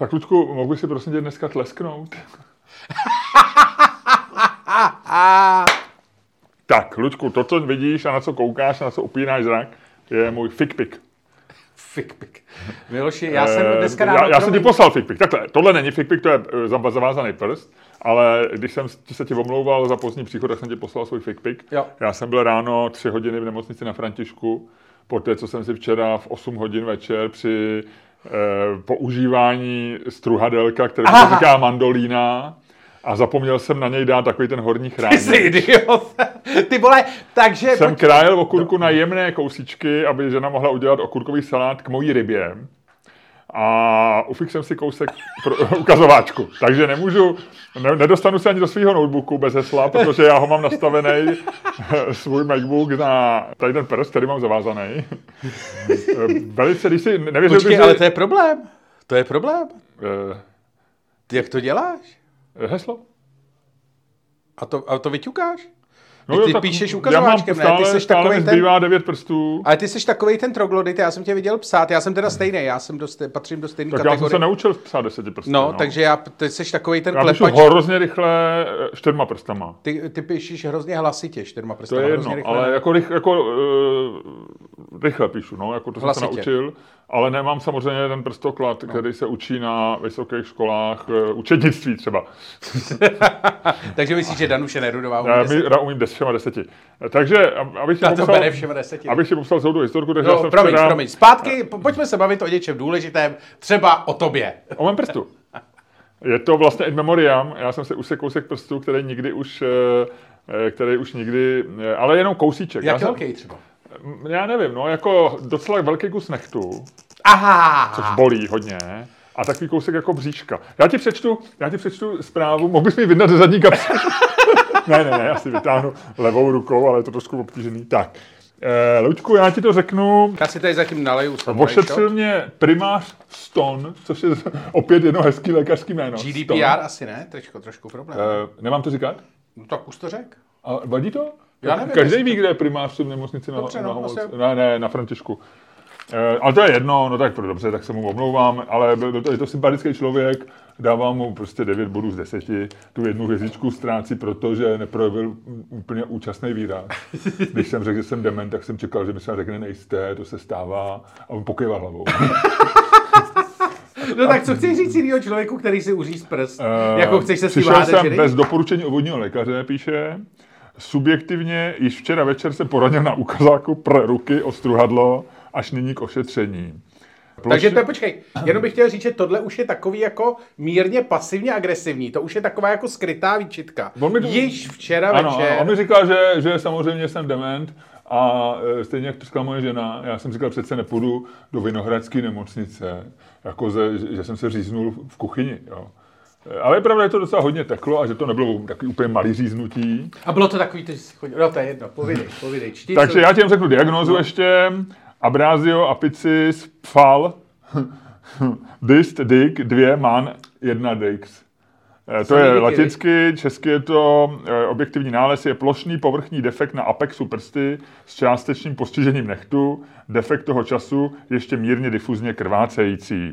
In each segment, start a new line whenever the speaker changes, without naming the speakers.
Tak, Luďku, mohl bych si prosím tě dneska tlesknout? tak, Luďku, to, co vidíš a na co koukáš, na co upínáš zrak, je můj fikpik.
Fikpik. Miloši, já jsem dneska ráno...
Já, já jsem ti poslal fikpik. Takhle, tohle není fikpik, to je eh, zavázaný prst, ale když jsem se ti omlouval za pozdní příchod, tak jsem ti poslal svůj fikpik. Já jsem byl ráno tři hodiny v nemocnici na Františku, po té, co jsem si včera v 8 hodin večer při eh, používání struhadelka, který se říká mandolína, a zapomněl jsem na něj dát takový ten horní
Ty jsi idiot. Ty vole, takže...
Jsem
pojď-
krájel okurku na jemné kousíčky, aby žena mohla udělat okurkový salát k mojí rybě. A ufik jsem si kousek pro, ukazováčku. Takže nemůžu, ne, nedostanu se ani do svého notebooku bez hesla, protože já ho mám nastavený, svůj MacBook na tady ten prst, který mám zavázaný. Velice, když si nevěřil
Počkej,
bych,
ale
že-
to je problém. To je problém.
Eh,
Ty jak to děláš?
Heslo?
A to, a to vyťukáš?
No
Ty
jo, tak
píšeš
já
ukazováčkem,
mám
ne? Ty
stále,
seš
stále
takovej
mi
ten-
devět prstů.
Ale ty jsi takový ten troglodit, já jsem tě viděl psát, já jsem teda stejný, já jsem dost, patřím do stejné
Tak já jsem
kategorie.
se naučil psát deseti prsty.
no, takže já, ty jsi takový ten
Já
klepač.
hrozně rychle eh, čtyřma prstama.
Ty, ty píšeš hrozně hlasitě čtyřma
To
prstama.
je jedno,
hrozně rychle.
ale jako, jako uh, rychle píšu, no, jako to jsem se
Hlasitě.
naučil, ale nemám samozřejmě ten prstoklad, no. který se učí na vysokých školách, uh, učednictví třeba.
Takže myslíš, že Danuše Nerudová umí
Já,
deset?
já umím des všema deseti. Takže, ab- abych ti
to
popsal,
deseti.
abych ti popsal celou tu historku, takže já
No,
jsem
promiň,
včera,
promiň. Zpátky, po- pojďme se bavit o něčem důležitém, třeba o tobě.
O mém prstu. Je to vlastně in memoriam. Já jsem si usek kousek prstu, který nikdy už, eh, eh, který už nikdy, eh, ale jenom kousíček.
Jak
jsem,
velký třeba?
Já nevím, no jako docela velký kus nechtu,
Aha!
což bolí hodně. A takový kousek jako bříška. Já ti přečtu, já ti přečtu zprávu, mohl bys mi vydat ze zadní kapsy? ne, ne, ne, já si vytáhnu levou rukou, ale je to trošku obtížený. Tak, eh, Luďku, já ti to řeknu.
Já si tady zatím naleju
Ošetřil mě primář Stone, což je opět jedno hezký lékařský jméno.
GDPR
Stone.
asi ne, trošku, trošku problém.
Eh, nemám to říkat?
No tak už to řek.
A vadí to?
Já nevím,
Každý ví, kde je primář v nemocnici na,
Dobře,
na,
no,
Homolce.
asi-
ne, ne, na Františku. Eh, ale to je jedno, no tak dobře, tak se mu omlouvám, ale byl to, je to sympatický člověk, dávám mu prostě 9 bodů z 10, tu jednu hvězdičku ztrácí, protože neprojevil úplně účastný výraz. Když jsem řekl, že jsem dement, tak jsem čekal, že mi se řekne nejisté, to se stává, a on pokýval hlavou.
No tak co chceš říct jinýho člověku, který si uříz prst?
Eh,
jako chceš se s tím
Přišel jsem bez doporučení obvodního lékaře, píše. Subjektivně již včera večer se poradil na ukazáku pro ruky o struhadlo, až nyní k ošetření.
Takže to je, počkej, jenom bych chtěl říct, že tohle už je takový jako mírně pasivně agresivní, to už je taková jako skrytá výčitka.
On mi to-
Již včera
ano,
večer.
on mi říkal, že, že samozřejmě jsem dement a e, stejně jak to říkala moje žena, já jsem říkal, přece nepůjdu do Vinohradské nemocnice, jako ze, že, že jsem se říznul v kuchyni. Jo. E, Ale je pravda, že to docela hodně teklo a že to nebylo takový úplně malý říznutí.
A bylo to takový, že jsi chodil, no to je jedno, povídej, povídej, čti,
Takže
co-
já ti řeknu diagnózu no. ještě. Abrazio apicis pfal dist dig 2 man 1 dix. Eh, To je
díky,
latinsky, česky je to eh, objektivní nález, je plošný povrchní defekt na apexu prsty s částečným postižením nechtu, defekt toho času ještě mírně difuzně krvácející.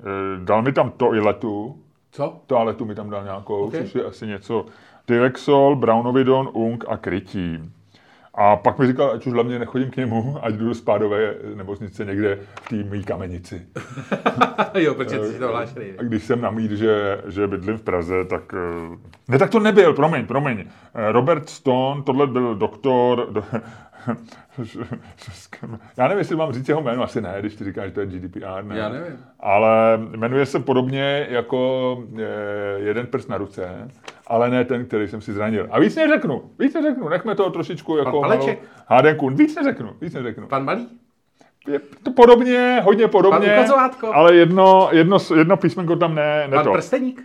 Eh, Dal mi tam toiletu,
Co?
toaletu mi tam dal nějakou,
Ok.
okay. což je asi něco. Dilexol, Brownovidon, Ung a krytí. A pak mi říkal, ať už hlavně nechodím k němu, ať jdu do spádové nemocnice někde v té mý kamenici.
jo, protože ty si to hlášený.
A když jsem namít, že, že bydlím v Praze, tak... eh, Ne, tak to nebyl, promiň, promiň. Eh, Robert Stone, tohle byl doktor... Do, já nevím, jestli mám říct jeho jméno, asi ne, když ty říkáš, že to je GDPR, ne.
Já nevím.
Ale jmenuje se podobně jako eh, jeden prst na ruce, ale ne ten, který jsem si zranil. A víc neřeknu, víc neřeknu, nechme to trošičku jako hádenku. Víc neřeknu, víc neřeknu.
Pan Malý?
Je to podobně, hodně podobně, ale jedno, jedno, jedno písmenko tam ne, ne
Pan
to.
Prsteník?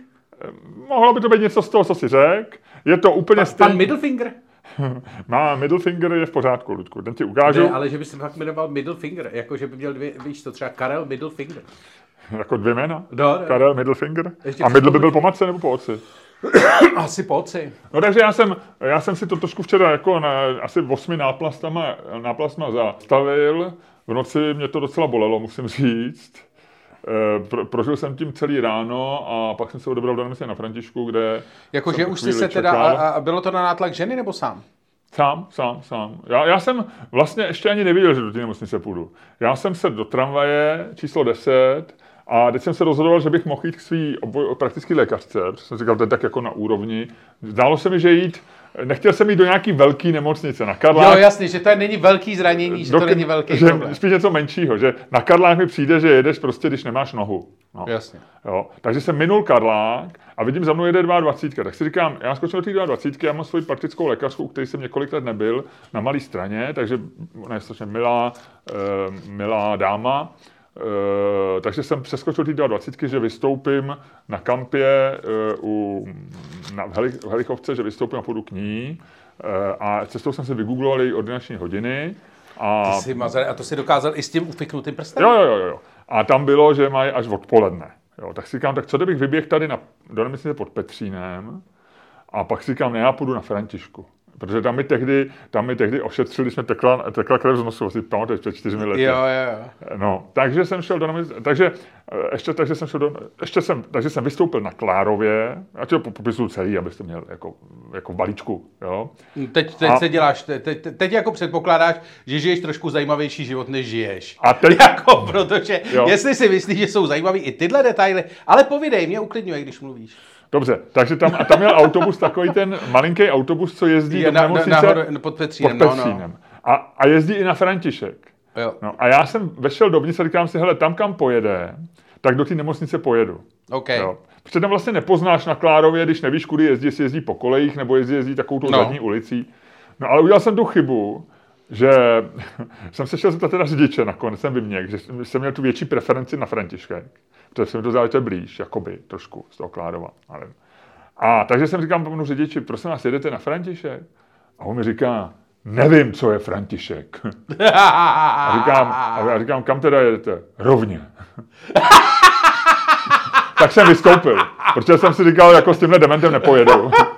Mohlo by to být něco z toho, co si řek. Je to úplně
Pan,
stejný.
pan Middle Finger?
Má middle finger je v pořádku, Ludku. Ten ti ukážu.
Ne, ale že by se fakt jmenoval Middle Finger, jako že by měl dvě, víš to, třeba Karel Middle Finger.
Jako dvě jména.
No, no.
Karel middle finger.
Ještě
A middle by byl po matce nebo po otci?
Asi po oci.
No takže já jsem, já jsem si to trošku včera jako na asi osmi náplastama, náplastma zastavil. V noci mě to docela bolelo, musím říct. Eh, pro, prožil jsem tím celý ráno a pak jsem se odebral do na Františku, kde
Jakože už jsi se teda,
čekal.
a, a bylo to na nátlak ženy nebo sám?
Sám, sám, sám. Já, já jsem vlastně ještě ani nevěděl, že do té nemocnice půjdu. Já jsem se do tramvaje číslo 10 a teď jsem se rozhodoval, že bych mohl jít k svý obvoj, praktický lékařce, protože jsem říkal, to je tak jako na úrovni. Zdálo se mi, že jít, nechtěl jsem jít do nějaký velký nemocnice. Na Karlách,
Jo, jasně, že to není velký zranění, že to
Dok-
není velký
že
problém.
Spíš něco menšího, že na Karlách mi přijde, že jedeš prostě, když nemáš nohu. No.
Jasně.
Jo. Takže jsem minul Karlák a vidím, za mnou jede 22. Tak si říkám, já skočím do té 22. Já mám svoji praktickou lékařku, u který jsem několik let nebyl, na malé straně, takže ona je strašně milá, uh, milá dáma. Uh, takže jsem přeskočil té 22, že vystoupím na kampě uh, u, na, v, heli, v Helichovce, že vystoupím a půjdu k ní. Uh, a cestou jsem si vygoogloval její ordinační hodiny. A,
Ty jsi mazar, a to si dokázal i s tím ufiknutým prstem?
jo, jo, jo, jo. A tam bylo, že mají až odpoledne. Jo, tak si říkám, tak co kdybych vyběhl tady na, do nemocnice pod Petřínem a pak si říkám, ne, já půjdu na Františku. Protože tam mi tehdy, tam mi tehdy ošetřili, jsme tekla, tekla krev z nosu, si pamatuješ, před čtyřmi lety.
Jo, jo, jo.
No, takže jsem šel do nemocnice, takže eh, ještě, takže jsem šel do, ještě jsem, takže jsem vystoupil na Klárově, já ti to popisuju celý, abyste měl jako, jako balíčku, jo.
Teď, teď
A-
se děláš, teď, teď, teď jako předpokládáš, že žiješ trošku zajímavější život, než žiješ.
A teď,
Jako, protože
Jo.
jestli si myslíš, že jsou zajímavý i tyhle detaily, ale povídej, mě uklidňuje, když mluvíš.
Dobře, takže tam, a tam měl autobus, takový ten malinký autobus, co jezdí
Je
do
na, na,
nemocnice
nahoru, pod
pod
Petřínem, no, no.
Petřínem. A, a jezdí i na František.
Jo,
No, a já jsem vešel dovnitř a říkám si, hele, tam, kam pojede, tak do té nemocnice pojedu.
OK.
Jo. Protože tam vlastně nepoznáš na Klárově, když nevíš, kudy jezdí, jestli jezdí po kolejích, nebo jezdí, jezdí takovou tou
No.
zadní ulicí. No ale udělal jsem tu chybu, že jsem se šel zeptat teda řidiče, nakonec jsem vyměk, že jsem měl tu větší preferenci na Františkách, protože se mi to je blíž, jakoby, trošku z toho Klárova. Ale... A takže jsem říkám panu řidiči, prosím vás, jedete na František? A on mi říká, nevím, co je František. A říkám, a říkám, kam teda jedete? Rovně. tak jsem vystoupil, protože jsem si říkal, jako s tímhle dementem nepojedu.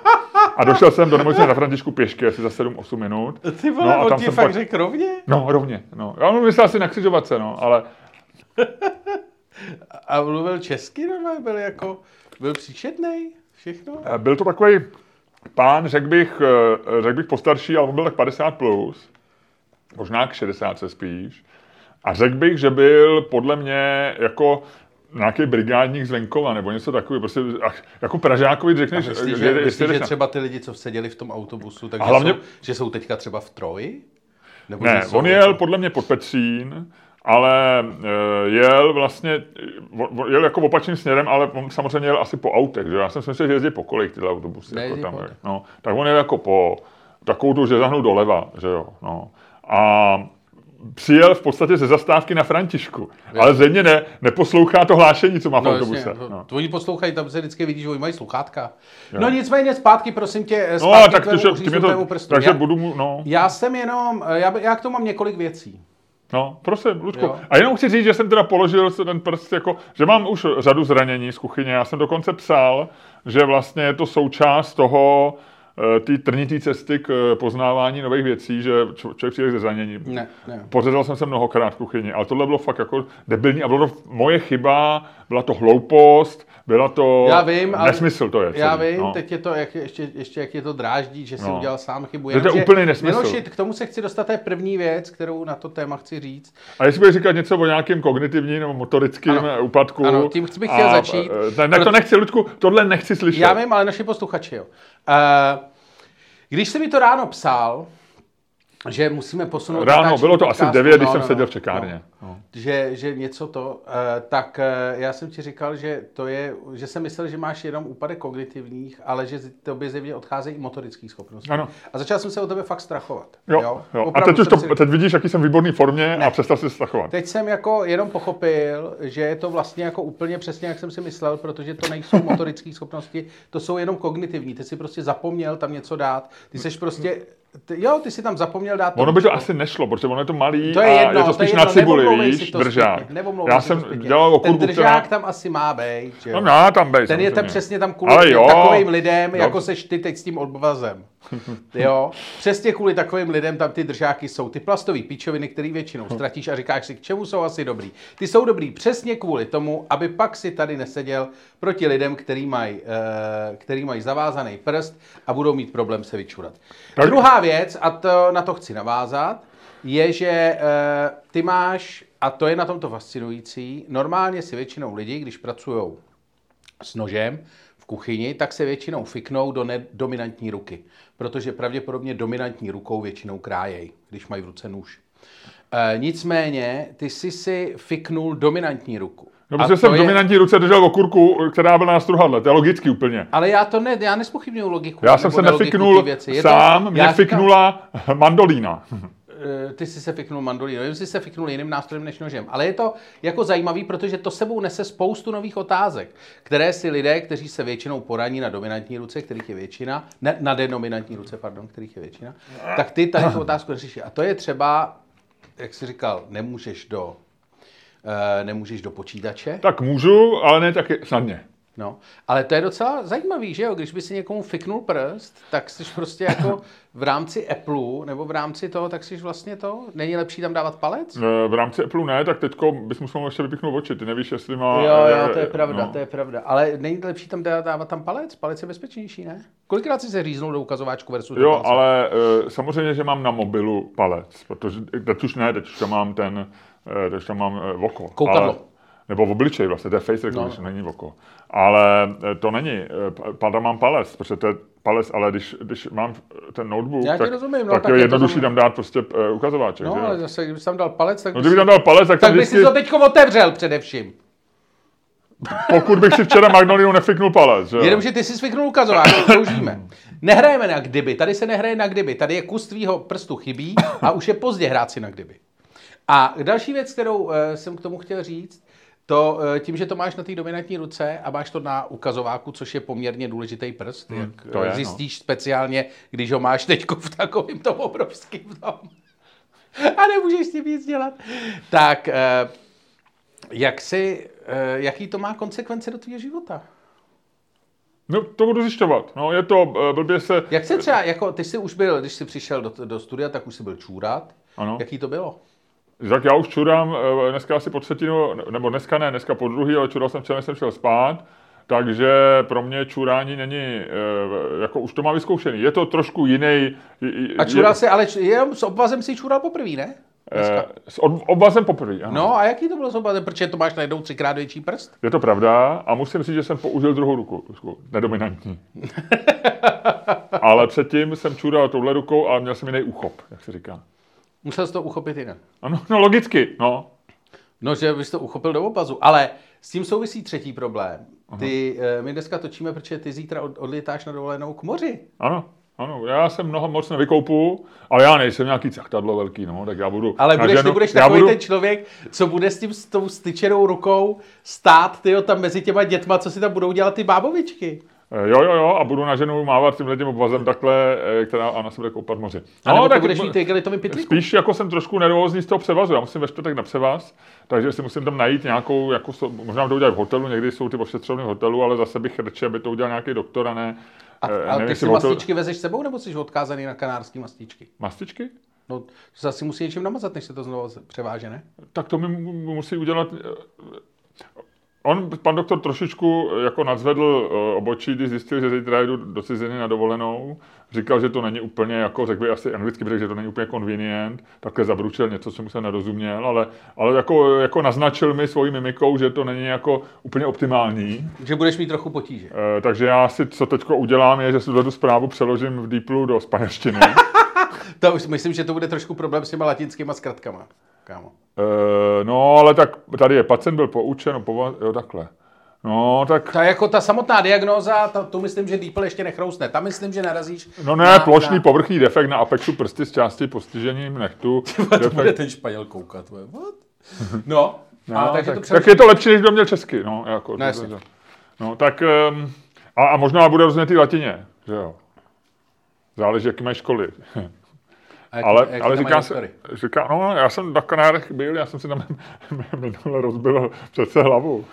A došel jsem do nemocnice na Františku pěšky, asi za 7-8 minut.
Ty vole,
No, a
on
tam
ti
jsem
fakt
pak-
řekl rovně?
No, rovně. No. Já on myslel asi na křižovatce, no, ale
A mluvil česky normálně, byl jako, byl příčetnej, všechno?
eh, byl to takový pán, řekl bych, eh, řekl bych postarší, ale on byl tak 50 plus, možná k 60 se spíš. A řekl bych, že byl podle mě jako nějaký brigádník z venkova, nebo něco takového. Prostě, jako Pražákovi řekneš,
Myslíš,
že,
že, myslíš, že třeba ty lidi, co seděli v tom autobusu, takže
A hlavně-
jsou, že jsou teďka třeba v Troji? Nebo
Ne, on jel podle mě pod Petřín, ale e, jel vlastně, on jel jako opačným směrem, ale on samozřejmě jel asi po autech, že? Já jsem si myslel, že jezdí po kolech tyhle autobusy.
Ne,
Jako tam,
autech.
no, tak on jel jako po takovou tu, že zahnu doleva, že jo. No. A přijel v podstatě ze zastávky na Františku, ale zřejmě ne, neposlouchá to hlášení, co má v
No,
autobuse.
jasně, to-
no.
Oni poslouchají, tam se vždycky vidí, že oni mají sluchátka. No nicméně zpátky, prosím tě,
No,
zpátky
tak
k tvému
to, to,
prstu.
takže
já,
budu mu, no.
já jsem jenom, já, já k tomu mám několik věcí.
No, prosím, Ludku.
Jo.
A jenom chci říct, že jsem teda položil ten prst jako, že mám už řadu zranění z kuchyně. Já jsem dokonce psal, že vlastně je to součást toho, eh, té trnitý cesty k eh, poznávání nových věcí, že člověk přijde se zraněním.
Ne, ne.
Pořezal jsem se mnohokrát v kuchyni, ale tohle bylo fakt jako debilní a bylo to moje chyba, byla to hloupost, byla to
Já vím, ale-
nesmysl to je.
Já
celý,
vím,
no.
teď je to, jak, ještě, ještě jak je to dráždí, že si
No.
udělal sám chybu.
Že to je
Jenomže-
úplný nesmysl.
Miloši, k tomu se chci dostat, to je první věc, kterou na to téma chci říct.
A jestli budeš říkat něco o nějakém kognitivním nebo motorickém
Ano.
úpadku.
Ano, tím bych chtěl
a,
začít.
eh, Ne, ne, to nechci, Ludku, tohle nechci slyšet.
Já vím, ale naši posluchači, jo. Uh, když jsi mi to ráno psal, že musíme posunout...
Ráno, bylo to asi
podcastu,
9, když jsem seděl v čekárně.
No,
No.
že, že něco to, eh, tak eh, já jsem ti říkal, že to je, že jsem myslel, že máš jenom úpadek kognitivních, ale že tobě zjevně odcházejí i motorických schopností.
Ano.
A začal jsem se o tebe fakt strachovat.
Jo, jo. A
Opravdu
teď už to,
si-
teď vidíš, jaký jsem v výborné formě a přestal si strachovat.
Teď jsem jako jenom pochopil, že je to vlastně jako úplně přesně, jak jsem si myslel, protože to nejsou motorické schopnosti, to jsou jenom kognitivní. Ty si prostě zapomněl tam něco dát. Ty seš prostě jo, ty si tam zapomněl dát
Ono by to asi nešlo, protože ono je to malý
To je
a
jedno,
je to
to je
spíš
jedno,
na cibuli, víš,
to
držák.
zpětně,
Já jsem
to zpětně.
dělal
Ten
okurku,
držák
která...
tam asi má být, že?
No má tam být,
Ten je tam
samozřejmě.
přesně tam kvůli
jo.
takovým lidem,
Jo.
jako seš ty teď s tím odvazem. Jo, přesně kvůli takovým lidem tam ty držáky jsou. Ty plastové píčoviny, které většinou ztratíš a říkáš si, k čemu jsou asi dobrý. Ty jsou dobrý přesně kvůli tomu, aby pak si tady neseděl proti lidem, který mají, eh, mají zavázaný prst a budou mít problém se vyčurat.
Tak-
Druhá věc, a to, na to chci navázat, je, že eh, ty máš, a to je na tomto fascinující, normálně si většinou lidi, když pracují s nožem v kuchyni, tak se většinou fiknou do nedominantní ruky. Protože pravděpodobně dominantní rukou většinou krájej, když mají v ruce nůž. E, nicméně, ty jsi si fiknul dominantní ruku.
No, protože
to
jsem v
je-
dominantní ruce držel okurku, která byla na struhadle, to je logicky úplně.
Ale já to ne, já nespochybnuju logiku.
Já jsem se nefiknul
věci. Je to-
sám, mě
já říkám-
fiknula mandolína.
Eh, ty jsi se fiknul mandolínou, jenom jsi se fiknul jiným nástrojem než nožem. Ale je to jako zajímavý, protože to sebou nese spoustu nových otázek, které si lidé, kteří se většinou poraní na dominantní ruce, kterých je většina, ne, na denominantní ruce, pardon, kterých je většina, tak ty tady tu otázku neřeší. A to je třeba, jak jsi říkal, nemůžeš do, nemůžeš do počítače,
Tak můžu, ale ne taky snadně.
No, ale to je docela zajímavý, že jo? Když by si někomu fiknul prst, tak jsi prostě jako v rámci Apple nebo v rámci toho, tak jsi vlastně to. Není lepší tam dávat palec?
E, V rámci Apple ne, tak teďko bys musel ještě vypíchnout oči, ty nevíš, jestli má...
Jo, jo, to je pravda,
no.
to je pravda. Ale není lepší tam dávat, tam palec? Palec je bezpečnější, ne? Kolikrát jsi se říznul do ukazováčku versus
Jo, ale samozřejmě, že mám na mobilu palec, protože teď už ne, teď už tam mám ten, e, teď už tam mám e, oko.
Koukadlo.
Ale, nebo v obličeji vlastně, to je face recognition,
No.
není oko. Ale e, to není, padá mám palec, protože to je palec, ale když, když mám ten notebook,
Já
tak,
rozumím, no,
tak,
tak
je jednodušší tam dát prostě ukazováček.
No,
že
ale zase, kdyby tam dal palec, tak,
No, kdyby tam dal palec, tak,
tak
tam
bys si
vždycky,
to teďko otevřel především.
pokud bych si včera Magnolinu nefiknul palec. Že?
Jenomže ty si sviknul ukazováček, to už víme. Nehrajeme na kdyby, tady se nehraje na kdyby, tady je kus tvýho prstu chybí a už je pozdě hrát si na kdyby. A další věc, kterou uh, jsem k tomu chtěl říct, to uh, tím, že to máš na té dominantní ruce a máš to na ukazováku, což je poměrně důležitý prst, hmm, jak
to
eh,
je, no.
zjistíš speciálně, když ho máš teď v takovém tom obrovském tom. A nemůžeš s tím nic dělat. Tak, jak si, jaký to má konsekvence do tvého života?
No, to budu zjišťovat. No, je to, blbě se...
Jak se třeba, jako ty jsi už byl, když jsi přišel do, do studia, tak už jsi byl čůrat.
Ano.
Jaký to bylo?
Tak já už čurám eh, dneska asi po třetinu, nebo dneska ne, dneska po druhý, ale čural jsem včera, než jsem šel spát, takže pro mě čurání není, eh, jako už to má vyzkoušený. Je to trošku jiný.
A čural jsi, ale č- jenom s obvazem si čural poprvé, ne? Dneska.
S obvazem poprvé, ano.
No a jaký to bylo s obvazem, protože to máš najednou třikrát větší prst?
Je to pravda a musím říct, že jsem použil druhou ruku, nedominantní. ale předtím jsem čural touhle rukou a měl jsem jiný úchop, jak se říká.
Musel jsi to uchopit jinak.
Ano, no logicky, no.
No, že bys to uchopil do obazu. Ale s tím souvisí třetí problém. Ty, eh, my dneska točíme, protože ty zítra od- odlítáš na dovolenou k moři.
Ano, ano, já jsem mnoho moc nevykoupu, ale já nejsem nějaký cachtadlo velký, no, tak já budu
Ale budeš,
ženu,
ty budeš takový
budu,
ten člověk, co bude s tím s tou styčenou rukou stát, tyjo, tam mezi těma dětma, co si tam budou dělat ty bábovičky.
Eh, Jo, jo, jo, a budu na ženu mávat tím tím obvazem takhle, eh, která ona se bude koupat moři.
A to
tak
budeš
bu-
mít ty igelitový pytlíku.
Spíš jako jsem trošku nervózní z toho převazu. Já musím ve čtvrtek na převaz, takže si musím tam najít nějakou, jako, možná to udělat v hotelu, někdy jsou ty ošetřovny v hotelu, ale zase bych radši, aby to udělal nějaký doktor a ne.
A,
eh,
a
nevím,
ty si
v hotelu-
mastičky vezeš s sebou, nebo jsi odkázaný na kanárský mastičky?
Mastičky?
No, to se asi musí něčím namazat, než se to znovu převáže, ne?
Tak to mi mu- mu- musí udělat... On, pan doktor, trošičku eh, jako nadzvedl eh, obočí, když zjistil, že zítra jdu do ciziny na dovolenou. Říkal, že to není úplně, jako řekl by asi anglicky, řekl, že to není úplně convenient. Takhle zabručil něco, jsem nerozuměl, ale, ale jako, jako naznačil mi svojí mimikou, že to není jako úplně optimální.
Že budeš mít trochu potíže.
Eh, takže já si, co teď udělám, je, že si tu zprávu přeložím v Deeplu do španělštiny.
To už myslím, že to bude trošku problém s těma latinskýma zkratkama. Kámo.
Eh, no, ale tak tady je, pacient byl poučen, pova- jo, takhle. No, tak
Ta jako ta samotná diagnóza, ta, tu myslím, že Deeple ještě nechrousne. Tam myslím, že narazíš
No ne, plošný povrchní defekt na apexu prsty z části postižením nechtu.
To bude
defekt,
ten Španěl koukat. vole, What? No,
no,
a
tak,
takže
tak,
to
tak je to lepší, než kdo měl česky. No, jako,
No,
to- to- no tak um, a, a možná bude rozumět i latině, že jo. Záleží, jaký mají školy.
Jak,
ale,
jak
ale říká se, říká, no, já jsem na Kanárech byl, já jsem si tam minule rozbil přece hlavu.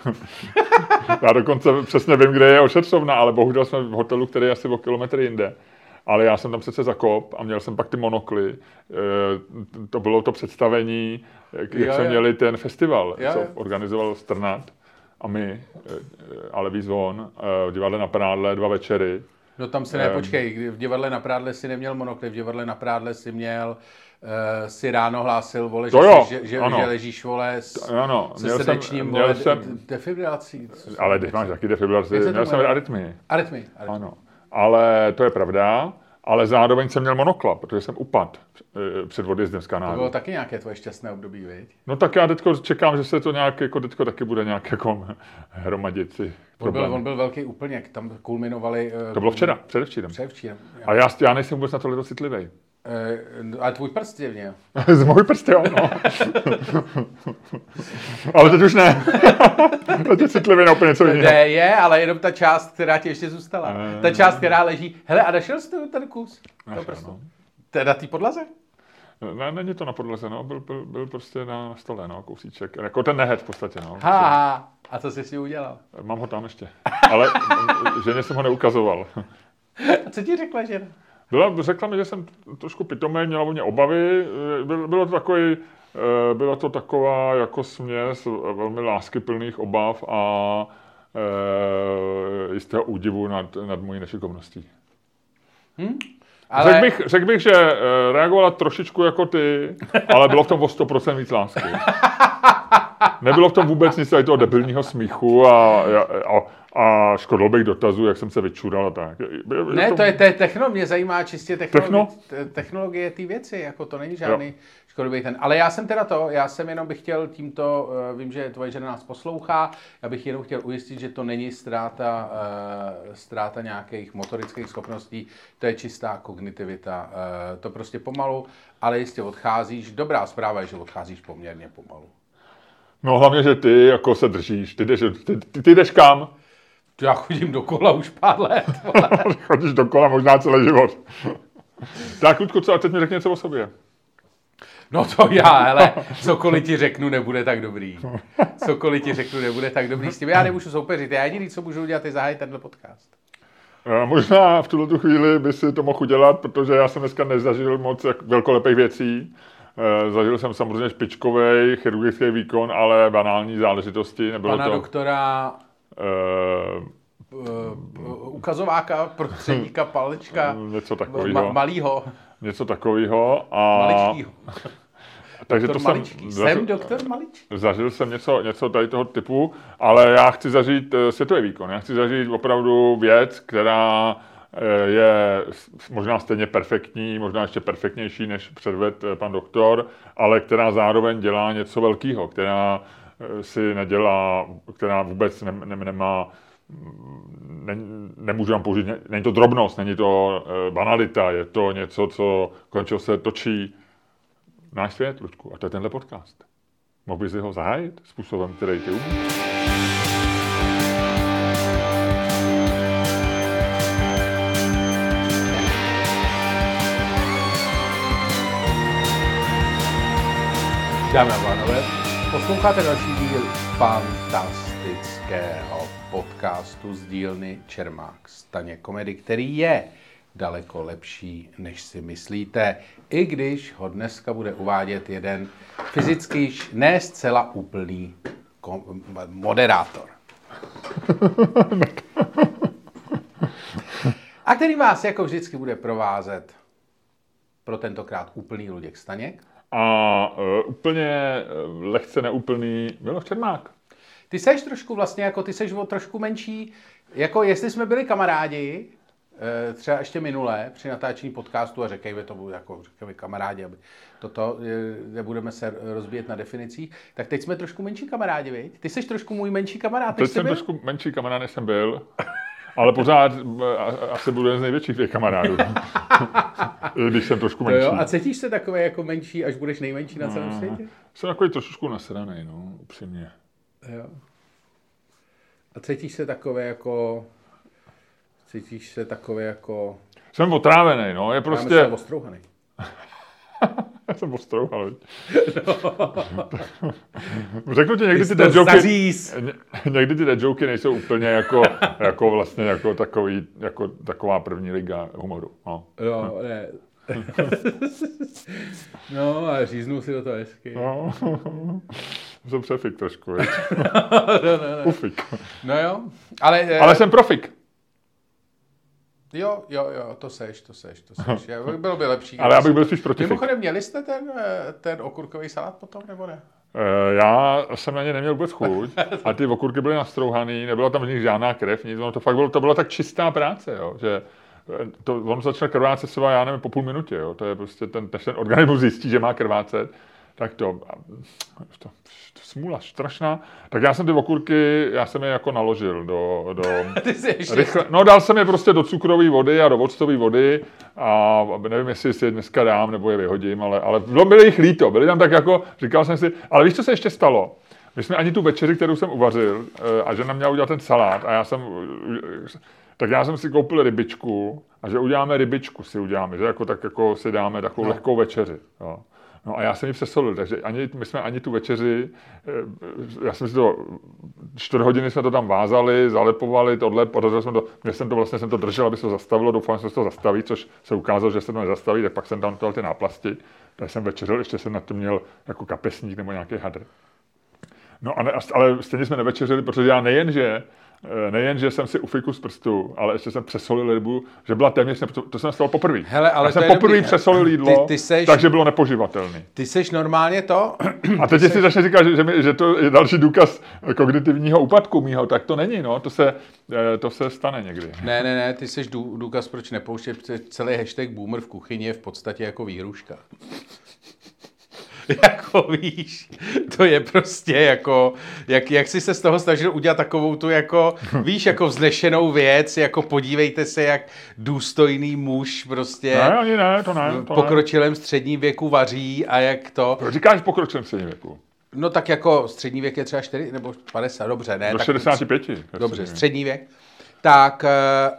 já dokonce přesně vím, kde je ošetřovna, ale bohužel jsme v hotelu, který je asi o kilometr jinde. Ale já jsem tam přece zakop a měl jsem pak ty monokly. E, to bylo to představení, jak
Jo,
jsme
jo.
měli ten festival,
Jo,
co
jo.
organizoval Strnad a my, e, ale Zvon, e, v divadle na Prádle, dva večery.
No tam si ne, počkej, v divadle na Prádle si neměl monokly, v divadle na Prádle si měl, uh, si ráno hlásil, vole, že,
To jo,
si, že, že,
ano.
že ležíš, vole, s,
Ano,
se
měl
srdečním,
měl
vole,
jsem,
de- defibrilací. Se-
ale když máš taky defibrilaci,
se to
měl jsem. Arytmii.
arytmii.
Ano, ale to je pravda, ale zároveň jsem měl monokla, protože jsem upad eh, před odjezdem z
To bylo taky nějaké tvoje šťastné období, viď?
No tak já teďko čekám, že se to nějak, jako teďko taky bude nějak jako hromadit si
On byl, on byl velký úplněk, tam kulminovali... eh,
To bylo včera, předevčírem.
Předevčírem.
A já, já nejsem vůbec na tohle citlivý.
Eh, ale tvůj prst je v něm.
Z můj prst, jo, no. ale teď už ne. teď je citlivý na úplně něco jiného.
Ne, je, ale jenom ta část, která ti ještě zůstala.
Eh.
Ta část, která leží. Hele, a našel jsi ten kus?
Našel,
prostě.
no.
Na té podlaze?
Ne, není to na podlaze, no, byl, byl, byl prostě na stole, no, kousíček. Jako ten nehet v podstatě, no.
Ha, ha. A co jsi s ním udělal?
Mám ho tam ještě. Ale ženě jsem ho neukazoval.
A co ti řekla žena?
Byla, řekla mi, že jsem trošku pitomý, měla o mě obavy. Eh, Byl- Bylo to takový, eh, byla to taková jako směs velmi láskyplných obav a e, jistého údivu nad, nad mojí nešikovností.
Ale
Řekl, bych, řekl bych, že eh, reagovala trošičku jako ty, ale bylo v tom o 100% víc lásky. Nebylo v tom vůbec nic tady toho debilního smíchu a, a, a škodlobých dotazů, jak jsem se vyčural a tak. Je- je
ne, to je, to je techno, mě zajímá čistě technologie,
Techno?
technologie té věci, jako to není žádný škodový ten. Ale já jsem teda to, já jsem jenom bych chtěl tímto, eh, vím, že tvoje žena nás poslouchá, já bych jenom chtěl ujistit, že to není ztráta, uh, ztráta nějakých motorických schopností, to je čistá kognitivita. Uh, to prostě pomalu, ale jistě odcházíš. Dobrá zpráva je, že odcházíš poměrně pomalu.
No hlavně, že ty jako se držíš. Ty jdeš, ty, ty, ty jdeš kam?
Já chodím dokola už pár let.
Chodíš dokola možná celý život. tak, Ludku, co? A teď mi řekni něco o sobě.
No to já, ale cokoliv ti řeknu, nebude tak dobrý. Cokoliv ti řeknu, nebude tak dobrý. S tím já nemůžu soupeřit. Já jediný, co můžu udělat, je zahájit tenhle podcast.
Eh, Možná v tuhle tu chvíli by si to mohl udělat, protože já jsem dneska nezažil moc velkolepých věcí. Eh, Zažil jsem samozřejmě špičkový chirurgický výkon, ale banální záležitosti. Nebylo
Pana
to...
doktora uh, ukazováka, prostředníka, palečka,
něco
ma-
takového.
malýho,
něco takového. A,
maličkýho.
takže
Doktor
to jsem, zažil,
Jsem doktor Maličký.
zažil jsem něco, něco tady toho typu, ale já chci zažít světový výkon. Já chci zažít opravdu věc, která je s- možná stejně perfektní, možná ještě perfektnější, než předved eh, pan doktor, ale která zároveň dělá něco velkého, která eh, si nedělá, která vůbec ne, ne, nemá ne, nemůžu vám použít, ne- není to drobnost, není to banalita, je to něco, co čeho se točí náš svět, Ludku, a to je tenhle podcast. Mohl bys ho zahájit způsobem, který ty umíš?
Dámy a pánové, posloucháte další díl fantastického podcastu z dílny Čermák Staně komedy, který je daleko lepší, než si myslíte, i když ho dneska bude uvádět jeden fyzicky ne zcela úplný kom- moderátor. A který vás jako vždycky bude provázet pro tentokrát úplný Luděk Staněk.
A e, úplně e, lehce neúplný Miloš Čermák.
Ty seš trošku vlastně, jako ty seš o trošku menší, jako jestli jsme byli kamarádi, eh, třeba ještě minule při natáčení podcastu a řekejme to, jako řekejme kamarádi, aby toto, nebudeme se rozbíjet na definicích, tak teď jsme trošku menší kamarádi, viď? Ty seš trošku můj menší kamarád, než
Teď jsem
byl?
trošku menší kamarád, než jsem byl, ale pořád e, a- asi budu jeden z největších těch kamarádů. Když jsem trošku menší.
jo, a cítíš se takové jako menší, až budeš nejmenší na celém světě?
Jsem takový trošičku nasranej, no, upřímně.
Jo. A cítíš se takové jako, cítíš se takové jako,
Jsem otrávený, no, je
prostě...
prostě...
ostrouhaný.
Já jsem ostrouhal. No. Řeknu ti, někdy ty,
Ty
joky, někdy ty dead joky nejsou úplně jako, jako vlastně jako takový, jako taková první liga humoru. No.
No, ne. no, a říznul si do toho hezky.
No. jsem přefik trošku, viď? Ufik.
No jo, ale... eh,
Ale jsem profik.
Jo, jo, jo, to seš, to seš, to seš. Já- Bylo by lepší.
Ale já bych byl spíš protifik.
Mimochodem, měli jste ten, eh, ten okurkový salát potom, nebo ne?
Eh, Já jsem na ně neměl vůbec chuť a ty okurky byly nastrouhaný, nebyla tam v nich žádná krev, nic, ono to fakt bylo, to byla tak čistá práce, jo, že eh, to, on začne krvácet třeba, já nevím, po půl minutě, jo, to je prostě ten, než ten organismus zjistí, že má krvácet, tak to, to smůla strašná. Tak já jsem ty okurky, já jsem je jako naložil do, do
Ty jsi ještě...
rychle, no dal jsem je prostě do cukrové vody a do octové vody a nevím, jestli si je dneska dám nebo je vyhodím, ale, ale bylo, byly jich líto, byly tam tak jako, říkal jsem si, ale víš, co se ještě stalo? My jsme ani tu večeři, kterou jsem uvařil, eh, a žena měla udělat ten salát a já jsem, eh, tak já jsem si koupil rybičku a že uděláme rybičku, si uděláme, že jako tak jako si dáme takovou
No.
lehkou večeři. Jo. No a já jsem ji přesolil, takže ani, my jsme ani tu večeři, eh, já jsem si to, čtvrt hodiny jsme to tam vázali, zalepovali, tohle, podařilo jsme to, mě jsem to vlastně jsem to držel, aby se to zastavilo, doufám, že se to zastaví, což se ukázalo, že se to nezastaví, tak pak jsem tam dal ty náplasti, tak jsem večeřil, ještě jsem na to měl jako kapesník nebo nějaký hadr. No a ne, ale stejně jsme nevečeřili, protože já nejen, že eh, nejen, že jsem si ufiku z prstu, ale ještě jsem přesolil rybu, že byla téměř, to, to jsem stalo poprvé.
Hele, ale
já jsem poprvé přesolil jídlo,
Ty- ty seš-
takže bylo nepoživatelný.
Ty seš normálně to?
A teď si začne říkat, že, že, mi, že to je další důkaz kognitivního úpadku mýho, tak to není, no, to se, eh, to se stane někdy.
Ne, ne, ne, ty seš dů, důkaz, proč nepouštět, celý hashtag boomer v kuchyni je v podstatě jako výhruška. jako víš, to je prostě jako, jak, jak jsi se z toho snažil udělat takovou tu jako, víš, jako vznešenou věc, jako podívejte se, jak důstojný muž prostě
Ne, ani ne, to ne.
v
To
pokročilém středním věku vaří a jak to.
Říkáš v pokročilém středním věku.
no tak jako střední věk je třeba 4 nebo 50, dobře, ne,
Do
tak
65.
Dobře, střední věk. Tak eh,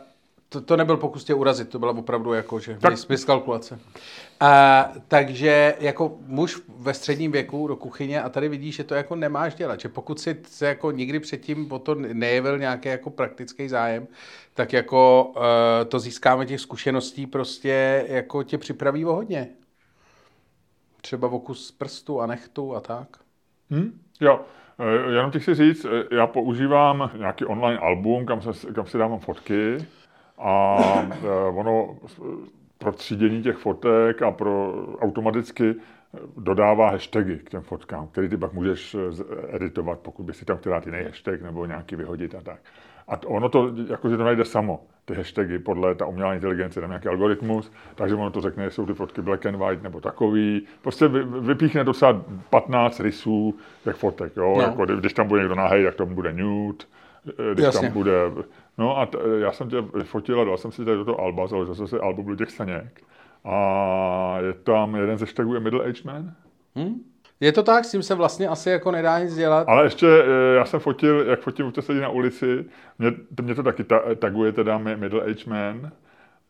to, to nebyl pokus tě urazit, to byla opravdu jako, že
Tak-
tak. miskalkulace. A, takže jako muž ve středním věku do kuchyně a tady vidíš, že to jako nemáš dělat, že pokud si se jako nikdy předtím o to nejevil nějaký jako praktický zájem, tak jako uh, to získáme těch zkušeností prostě jako tě připraví o hodně. Třeba o kus prstu a nechtu a tak.
Hm? Jo, eh, jenom ti chci říct, eh, já používám nějaký online album, kam, se, kam si dávám fotky a ono pro třídění těch fotek a pro automaticky eh, dodává hashtagy k těm fotkám, který ty pak můžeš eh, editovat, pokud by si tam chtěl dát jiný hashtag nebo nějaký vyhodit a tak. A to, ono to, jakože to najde samo, ty hashtagy, podle ta umělá inteligence, tam nějaký algoritmus, takže ono to řekne, jsou ty fotky black and white nebo takový. Prostě vy, vypíchne docela 15 rysů těch fotek, jo?
No.
Jako, kdy- když tam bude někdo nahej, tak tam bude nude, eh, když
Jasně.
tam bude... No a t, já jsem tě fotil a dal jsem si tady do toho alba, založil jsem si album těch staněk. A je tam jeden ze hashtagů je Middle Age Man.
Hm? Je to tak, s tím se vlastně asi jako nedá nic dělat.
Ale ještě eh, já jsem fotil, jak fotím občas lidi na ulici, mě, mě to taky ta, taguje teda mi- Middle Age Man,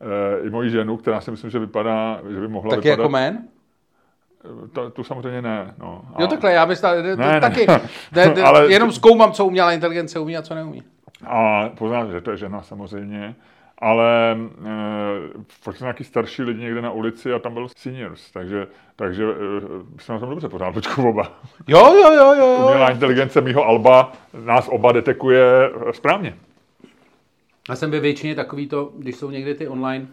eh, i moji ženu, která si myslím, že vypadá, že by mohla
Taky
vypadat...
jako man?
To, tu samozřejmě ne, no.
Jo, takhle, já bych stál, ne, taky, ne, ne,
Ale-
jenom zkoumám, co umělá inteligence umí a co neumí.
A poznám, že to je žena samozřejmě, ale e, fakt jsem nějaký starší lidi někde na ulici a tam byl seniors, takže, takže e, jsme na tom dobře pořád, počku oba.
Jo, jo, jo, jo, jo.
Umělá inteligence mýho Alba nás oba detekuje eh, správně.
Já jsem ve většině takový to, když jsou někde ty online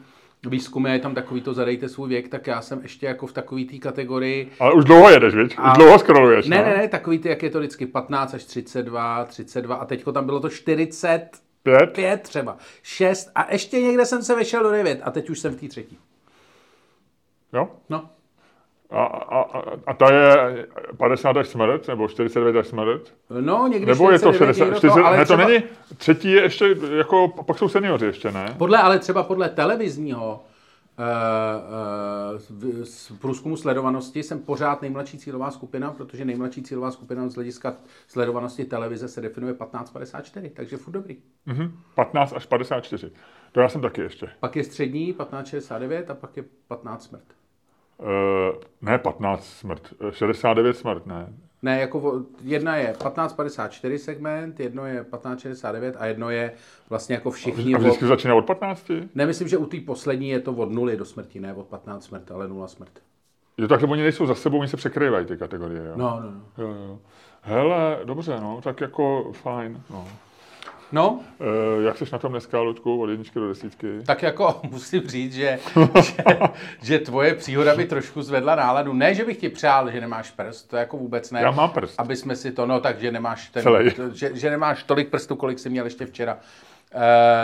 výzkumy a je tam takový to zadejte svůj věk, tak já jsem ještě jako v takový té kategorii,
Ale už dlouho jedeš, viď? Už
A-
dlouho scrolluješ,
ne,
no?
ne, ne, takový ty, jak je to vždycky 15 až 32, 32 a teďko tam bylo to 45
Pět?
třeba, 6 a ještě někde jsem se vešel do 9 a teď už jsem v té třetí.
Jo?
No,
A, a, a, ta je 50 až smrt, nebo 49 až smrt?
no někdy
Nebo je to
49,
60?
někdo
40,
ale
ne, to
třeba-
není. Třetí je ještě, jako, pak jsou seniori ještě, ne?
Podle, ale třeba podle televizního uh, uh, z průzkumu sledovanosti jsem pořád nejmladší cílová skupina, protože nejmladší cílová skupina z hlediska sledovanosti televize se definuje 1554, takže furt dobrý.
Mhm. 15 až 54. To já jsem taky ještě.
Pak je střední 1569 a pak je 15 smrt.
Uh, ne 15 smrt, eh, 69 smrt, ne.
Ne, jako jedna je 1554 segment, jedno je 1569 a jedno je vlastně jako všichni
A
od...
vždycky začíná od 15?
Nemyslím, že u té poslední je to od nuly do smrti, ne od 15 smrt, ale nula smrt.
Jo, takhle oni nejsou za sebou, oni se překrývají ty kategorie, jo?
No, no, no.
Jo, jo. Hele, dobře, no, tak jako fajn, no.
No,
E, jak jsi na tom dneska, Ludku, od jedničky do desítky?
tak jako musím říct, že, že, že tvoje příhoda by trošku zvedla náladu. Ne, že bych ti přál, že nemáš prst, to jako vůbec ne.
Já mám prst.
Aby jsme si to, no takže nemáš ten,
Celej.
to, že, že, nemáš tolik prstů, kolik jsi měl ještě včera,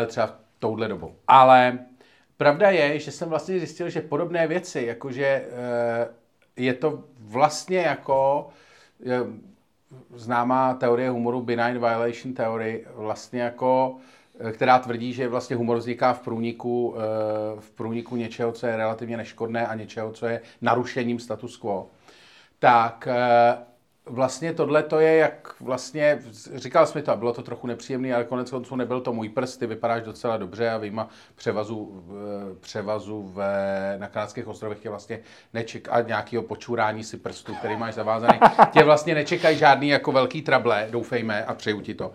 e, třeba touhle dobou. Ale pravda je, že jsem vlastně zjistil, že podobné věci, jakože e, je to vlastně jako je, známá teorie humoru, benign violation theory, vlastně jako, eh, která tvrdí, že vlastně humor vzniká v průniku, eh, v průniku něčeho, co je relativně neškodné a něčeho, co je narušením status quo. Tak eh, vlastně tohle to je jak vlastně, říkal jsi mi to a bylo to trochu nepříjemné, ale konec konců nebyl to můj prst, ty vypadáš docela dobře a vyjma převazu, eh, převazu v, na kanadských ostrovech tě vlastně nečeká a nějakého počurání si prstu, který máš zavázaný, tě vlastně nečekají žádný jako velký trable, doufejme a přeju ti to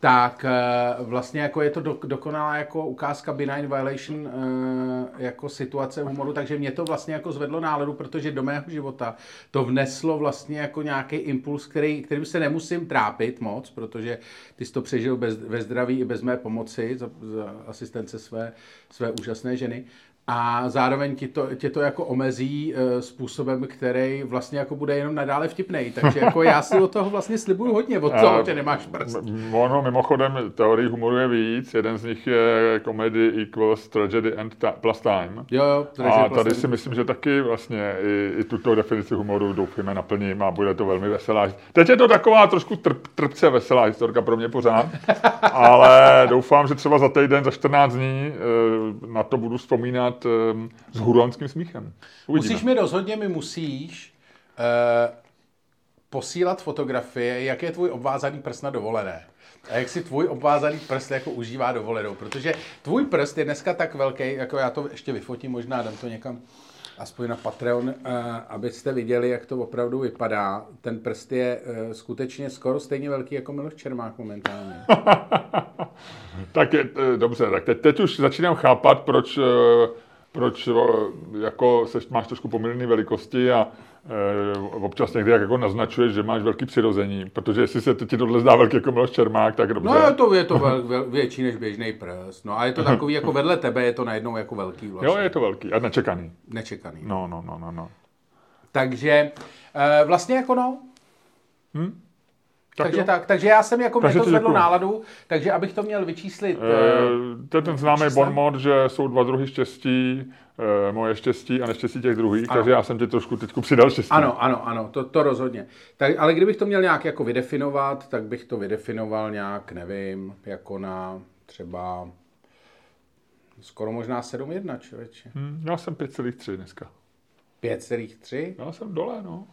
tak eh, vlastně jako je to do, dokonalá jako ukázka benign violation eh, jako situace humoru, takže mě to vlastně jako zvedlo náladu, protože do mého života to vneslo vlastně jako nějaký impuls, který, kterým se nemusím trápit moc, protože ty jsi to přežil bez, ve zdraví i bez mé pomoci, za, za asistence své, své úžasné ženy. A zároveň ti to, tě to jako omezí e, způsobem, který vlastně jako bude jenom nadále vtipnej. Takže jako já si od toho vlastně slibuju hodně, od toho, že nemáš prst.
Ono mimochodem, teorii humoru je víc. Jeden z nich je comedy equals tragedy and ta- plus time.
Jo, jo,
A tady si myslím, že taky vlastně i, i tuto definici humoru doufíme naplním a bude to velmi veselá. Teď je to taková trošku trp, trpce veselá historka pro mě pořád, ale doufám, že třeba za týden, za 14 dní eh, na to budu vzpomínat eh, s huronským smíchem. Uvidíme.
Musíš mi rozhodně, mi musíš uh, posílat fotografie, jak je tvůj obvázaný prst na dovolené. A jak si tvůj obvázaný prst jako užívá dovolenou. Protože tvůj prst je dneska tak velký, jako já to ještě vyfotím, možná dám to někam aspoň na Patreon, uh, abyste viděli, jak to opravdu vypadá. Ten prst je uh, skutečně skoro stejně velký jako Miloš Čermák momentálně.
Tak je, eh, dobře, tak teď, teď už začínám chápat, proč, eh, proč eh, jako seš, máš trošku pomylné velikosti a eh, občas někdy jak jako naznačuješ, že máš velký přirození, protože jestli se ti tohle zdá velký jako Miloš Čermák, tak dobře.
No je to, je to vel, vel, větší než běžný prst. No a je to takový, jako vedle tebe je to najednou jako velký vlastně.
Jo, je to velký a nečekaný.
Nečekaný.
No, no, no, no, no.
Takže eh, vlastně jako no.
Hm? Tak
takže
jo.
tak, takže já jsem jako, mě
Takže
to
ti
zvedlo
děkuju.
náladu, takže abych to měl vyčíslit. Eh,
To je ten známý
číslem?
bonmot, že jsou dva druhy štěstí, eh, moje štěstí a neštěstí těch druhých,
Ano.
takže já jsem ti trošku teď přidal štěstí.
Ano, ano, ano, to, to rozhodně. Tak, ale kdybych to měl nějak jako vydefinovat, tak bych to vydefinoval nějak, nevím, jako na třeba skoro možná 7,1 člověče.
Hm, já jsem 5,3 dneska.
5,3?
Já jsem dole, no.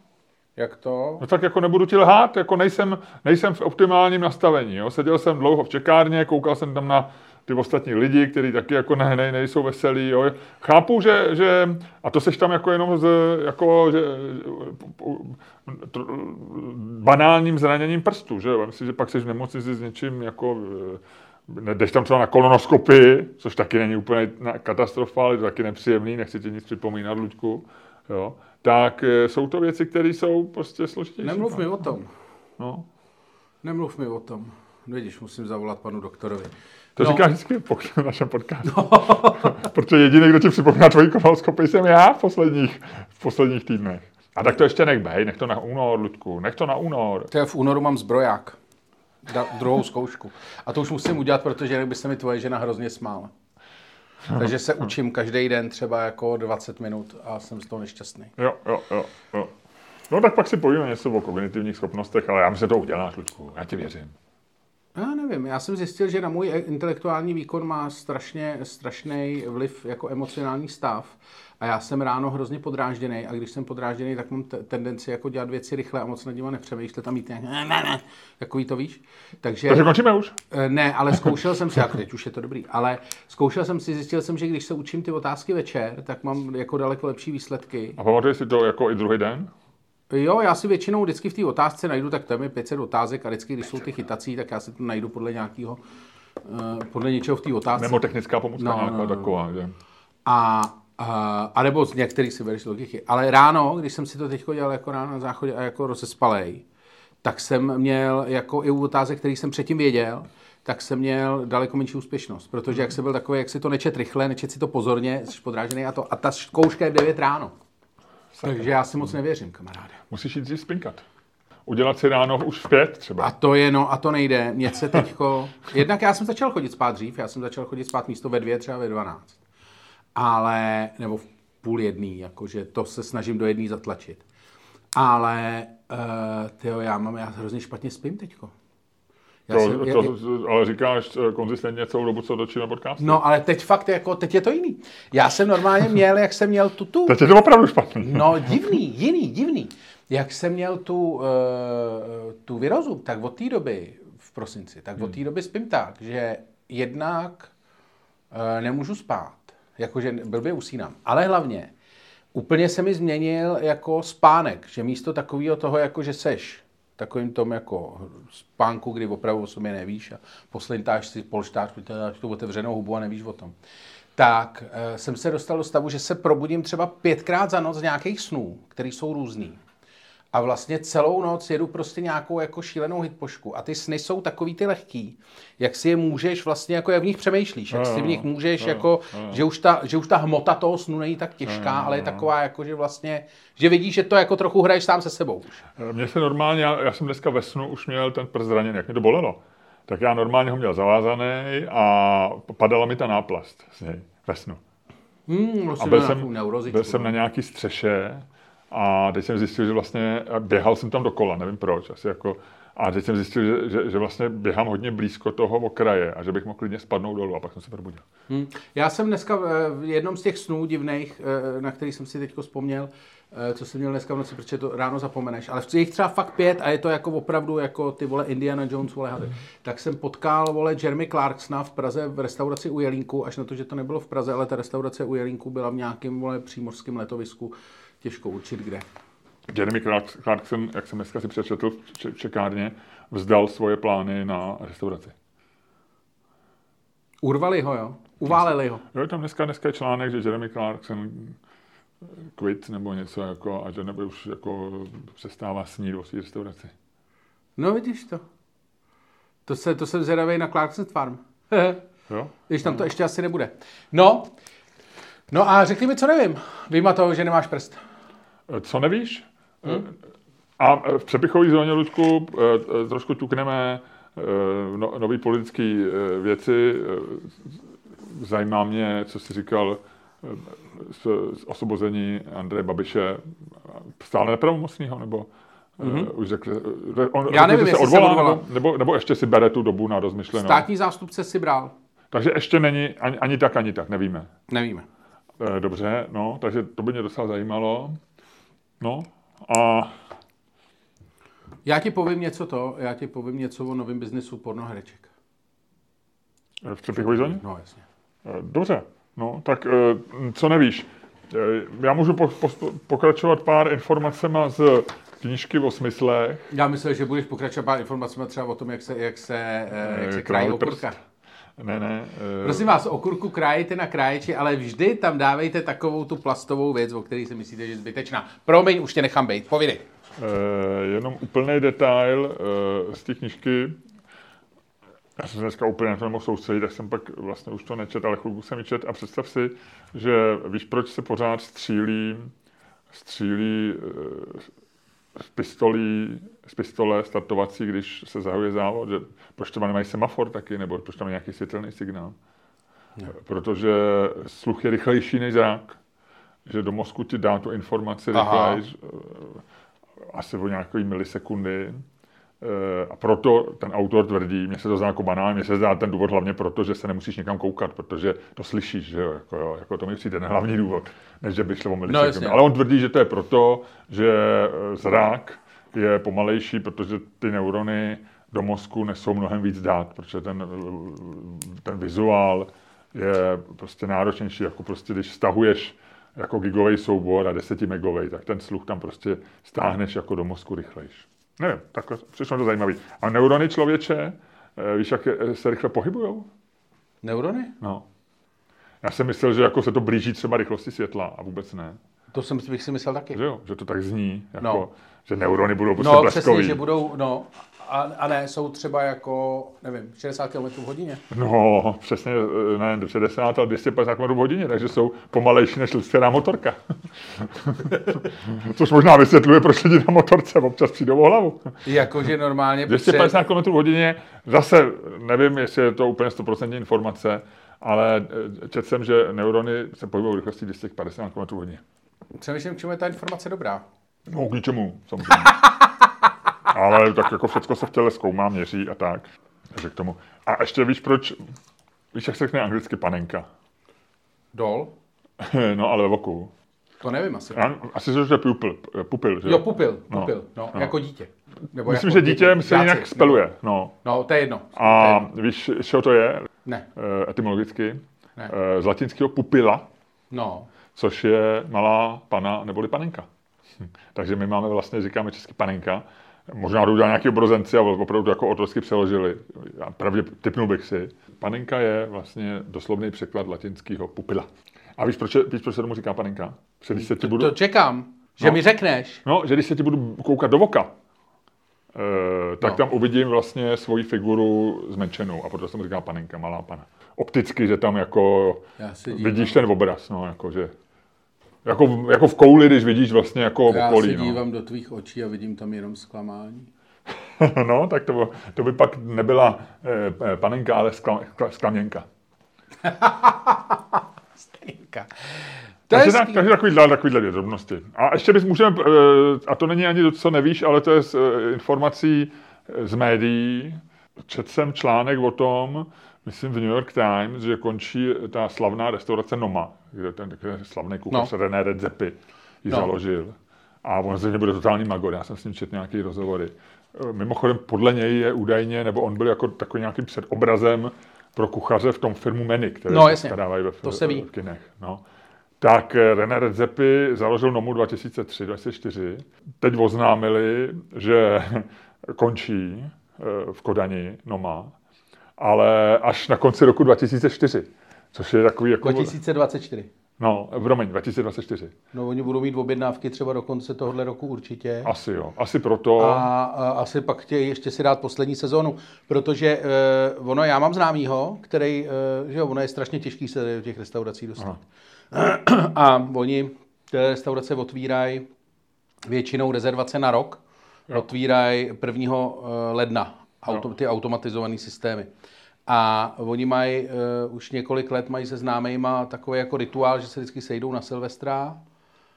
Jak to?
No tak jako nebudu ti lhát, jako nejsem, nejsem v optimálním nastavení. Jo. Seděl jsem dlouho v čekárně, koukal jsem tam na ty ostatní lidi, kteří taky jako ne, ne, nejsou veselí. Jo. Chápu, že, že, a to seš tam jako jenom z, jako, že, banálním zraněním prstu, že. Myslím, že pak seš v nemocnici s něčím jako, jdeš tam třeba na kolonoskopii, což taky není úplně katastrofa, ale to taky nepříjemný, nechci ti nic připomínat, Luďku, jo. Tak eh, jsou to věci, které jsou prostě složitější.
Nemluv mi o tom.
No.
Nemluv mi o tom. Vidíš, musím zavolat panu doktorovi.
To
No.
no. říká vždycky po našem podcastu. No. Protože jediný, kdo ti připomíná tvoji kolonoskopii, jsem já v posledních, v posledních týdnech. A tak to ještě nech bej, nech to na únor, Ludku, nech to na únor.
To je v únoru mám zbroják. Da, druhou zkoušku. A to už musím udělat, protože jinak by se mi tvoje žena hrozně smála. Takže se učím každý den třeba jako 20 minut a jsem z toho nešťastný.
Jo, jo, jo, jo. No tak pak si povíme něco o kognitivních schopnostech, ale já myslím, že to uděláš, Ludku, já ti věřím.
Já nevím, já jsem zjistil, že na můj intelektuální výkon má strašně, strašný vliv jako emocionální stav. A já jsem ráno hrozně podrážděný a když jsem podrážděný, tak mám t- tendenci jako dělat věci rychle a moc nad nimi nepřemýšlet a mít nějak ne, ne, ne, takový to víš. Takže,
Takže končíme už.
Eh, ne, ale zkoušel jsem si, jako teď už je to dobrý, ale zkoušel jsem si, zjistil jsem, že když se učím ty otázky večer, tak mám jako daleko lepší výsledky.
A pamatuješ si to jako i druhý den?
Jo, já si většinou vždycky v té otázce najdu, tak tam je 500 otázek a vždycky, když jsou ty chytací, tak já si to najdu podle nějakého, eh, podle něčeho v té otázce.
Nebo technická pomůcka
No,
nějaká
no, no.
taková, že?
A, a, a nebo z některých si bereš logiky. Ale ráno, když jsem si to teď dělal jako ráno na záchodě a jako rozespalej, tak jsem měl jako i u otázek, který jsem předtím věděl, tak jsem měl daleko menší úspěšnost. Protože jak jsem byl takový, jak si to nečet rychle, nečet si to pozorně, jsi podrážený a to. A ta zkouška je v 9 ráno. Takže já si moc nevěřím, kamaráde.
Musíš jít si spinkat. Udělat si ráno už v pět třeba.
A to je, no, a to nejde. Mě se teďko... Jednak já jsem začal chodit spát dřív, já jsem začal chodit spát místo ve dvě, třeba ve 12. Ale, nebo v půl jedný, jakože to se snažím do jedný zatlačit. Ale, uh, tyjo, já mám, já hrozně špatně spím teďko. Já
To,
jsem-
to, ale říkáš eh, konzistentně celou dobu, co točíme podcast?
No, ale teď fakt, jako, teď je to jiný. Já jsem normálně měl, jak jsem měl tu tu...
Teď je to opravdu špatný.
No, divný, jiný, divný. Jak jsem měl tu, uh, tu virozu, tak od té doby, v prosinci, tak od té doby spím tak, že jednak uh, nemůžu spát, jakože blbě usínám, ale hlavně úplně se mi změnil jako spánek, že místo takového toho, jako že seš takovým tom jako spánku, kdy opravdu o sobě nevíš a poslintáš si, polštáš, dáš tu otevřenou hubu a nevíš o tom. Tak e, jsem se dostal do stavu, že se probudím třeba pětkrát za noc z nějakých snů, které jsou různý. A vlastně celou noc jedu prostě nějakou jako šílenou hitpošku. A ty sny jsou takový ty lehký, jak si je můžeš vlastně, jako jak v nich přemýšlíš, jak si v nich můžeš, jako, že už, ta, že už ta hmota toho snu není tak těžká, ale je taková jako, že vlastně, že vidíš, že to jako trochu hraješ sám se sebou.
Mně se normálně, já, já jsem dneska ve snu už měl ten prst zraněný, jak mě to bolelo. Tak já normálně ho měl zavázaný a padala mi ta náplast z něj ve snu.
Hmm,
A byl jsem, byl jsem na nějaký střeše a teď jsem zjistil, že vlastně běhal jsem tam dokola, nevím proč, asi jako, a teď jsem zjistil, že, že, že vlastně běhám hodně blízko toho okraje a že bych mohl klidně spadnout dolů a pak jsem se probudil.
Hmm. Já jsem dneska eh, v jednom z těch snů divných, eh, na který jsem si teď vzpomněl, eh, co jsem měl dneska v noci, protože to ráno zapomeneš, ale v jich třeba fakt pět a je to jako opravdu jako ty vole Indiana Jones, vole, hady. tak jsem potkal vole Jeremy Clarksona v Praze v restauraci u Jelínku, až na to, že to nebylo v Praze, ale ta restaurace u Jelínku byla v nějakém vole přímořském letovisku, těžko určit kde.
Jeremy Clark- Clarkson, jak jsem dneska si přečetl v če- čekárně, vzdal svoje plány na restauraci.
Urvali ho, jo? Uváleli ho.
Jo, je tam dneska, dneska je článek, že Jeremy Clarkson quit nebo něco jako, a že nebo už jako přestává snít o své restauraci.
No vidíš to. To, se, to jsem zvědavý na Clarkson Farm.
Jo?
Když tam to ještě asi nebude. No, no a řekni mi, co nevím. Vyjma toho, že nemáš prst.
Co nevíš? Hmm? A v přepichové zóně, Ludku, eh, trošku ťukneme eh, no, nový politické eh, věci. Zajímá mě, co jsi říkal z, z osvobození Andreje Babiše, stále nepravomocného, nebo mm-hmm. už řekl, on,
Já nevím,
se
jestli se
odvolá,
odvolá.
nebo, nebo, nebo ještě si bere tu dobu na rozmyšlenou.
Státní zástupce si bral.
Takže ještě není ani, ani tak, ani tak, nevíme.
Nevíme.
Eh, Dobře, no, takže to by mě docela zajímalo. No, a
Já ti povím něco to, já ti povím něco o novém biznesu pornohereček.
eh, v přepichové zóně?
No jasně.
Eh, Dobře, no, tak eh, co nevíš? Já můžu po, po, pokračovat pár informacema z knížky o smyslech.
Já myslel, že budeš pokračovat pár informacemi třeba o tom, jak se, jak se, jak se krají
prst.
okurka.
Ne, ne. eh,
Prosím vás, okurku krájete na kráječi, ale vždy tam dávejte takovou tu plastovou věc, o které si myslíte, že je zbytečná. Promiň, už tě nechám být. Povídej.
Eh, jenom úplný detail eh, z té knížky. Já jsem se dneska úplně na to nemohl soustředit, tak jsem pak vlastně už to nečet, ale chvilku jsem ji čet a představ si, že víš, proč se pořád střílí, střílí z pistolí, z pistole startovací, když se zahajuje závod, že proč třeba nemají semafor taky, nebo proč tam je nějaký světelný signál.
Ne.
Protože sluch je rychlejší než zrak, že do mozku ti dá tu informaci rychleji, asi o nějaké milisekundy. Eh, a proto ten autor tvrdí, mně se to zdá jako banální, mně se zdá ten důvod hlavně proto, že se nemusíš někam koukat, protože to slyšíš, že jo, jako, jo, jako to mi přijde ten hlavní důvod, než že by šlo o medicínu. No, Ale on tvrdí, že to je proto, že eh, zrak je pomalejší, protože ty neurony do mozku nesou mnohem víc dát, protože ten, ten vizuál je prostě náročnější, jako prostě když stahuješ jako gigový soubor a 10 megový, tak ten sluch tam prostě stáhneš jako do mozku rychlejš. Nevím, takhle přišlo to zajímavý. A neurony člověče, eh, víš, jak se rychle pohybujou?
Neurony?
No. Já jsem myslel, že jako se to blíží třeba rychlosti světla a vůbec ne.
To jsem bych si myslel taky.
Že jo, že to tak zní, jako, no. že neurony budou prostě
No,
bleskový.
přesně, že budou, no, a, a ne, jsou třeba jako, nevím, 60 km v hodině.
No, přesně, eh, ne 60, ale 250 km v hodině, takže jsou pomalejší než lidská motorka. Což možná vysvětluje, proč lidi na motorce občas přijdou o hlavu.
Jakože normálně...
250 km v hodině, zase nevím, jestli je to úplně 100% informace, ale eh, četl jsem, že neurony se pohybují rychlostí 250 km v hodině.
Přemýšlím, k čemu je ta informace dobrá.
No, k ničemu, samozřejmě. ale tak jako všechno se v těle zkoumá, měří a tak. Takže k tomu. A ještě víš, proč, víš, jak se řekne anglicky panenka?
Dol?
no, ale ve voku.
To nevím asi.
Já, asi to je pupil, pupil, že
jo? pupil, pupil, no, no, no. jako dítě.
Nebo Myslím, jako že dítě se jinak speluje, no.
No, to je jedno.
A
je jedno.
víš, co to je?
Ne.
E, etymologicky? Ne. E, z latinského pupila,
no.
Což je malá pana neboli panenka. Hm. Takže my máme vlastně, říkáme česky panenka, Možná to udělali nějaký obrozenci a opravdu jako otrosky přeložili. Já pravdě typnul bych si. Panenka je vlastně doslovný překlad latinského pupila. A víš, proč, víš, proč se tomu říká panenka?
Že když se ti budu... To čekám, že no, mi řekneš.
No, že když se ti budu koukat do voka, eh, tak no. tam uvidím vlastně svoji figuru zmenšenou a proto se mu říká panenka, malá pana. Opticky, že tam jako vidíš ten obraz, no, jako že jako, jako v kouli, když vidíš vlastně jako
Já
okolí.
Já se no. dívám no. do tvých očí a vidím tam jenom zklamání.
no, tak to, to by pak nebyla eh, panenka, ale skla, sklaměnka.
Stejnka.
To takže, tak, takže takovýhle, takovýhle drobnosti. A ještě bys můžeme, eh, a to není ani to, co nevíš, ale to je z eh, informací z médií. Četl jsem článek o tom, myslím v New York Times, že končí ta slavná restaurace Noma, kde ten slavný kuchař no. René Redzepi ji no. založil. A on se bude totální magor, já jsem s ním četl nějaké rozhovory. Mimochodem, podle něj je údajně, nebo on byl jako takový nějakým předobrazem pro kuchaře v tom filmu Meny, které
no,
se dávají ve,
to se ví.
v kinech. No. Tak eh, René Redzepi založil Nomu 2003-2004. Teď oznámili, že končí eh, v Kodani Noma ale až na konci roku 2004, což je takový jako...
2024.
No, promiň, 2024.
No, oni budou mít objednávky třeba do konce tohohle roku určitě.
Asi jo, asi proto.
A, a asi pak chtějí ještě si dát poslední sezónu, protože uh, ono, já mám známýho, který, uh, že jo, ono je strašně těžký se do těch restaurací dostat. Aha. A oni ty restaurace otvírají většinou rezervace na rok, otvírají 1. ledna auto, ty automatizované systémy. A oni mají uh, už několik let mají se známejma takový jako rituál, že se vždycky sejdou na Silvestra.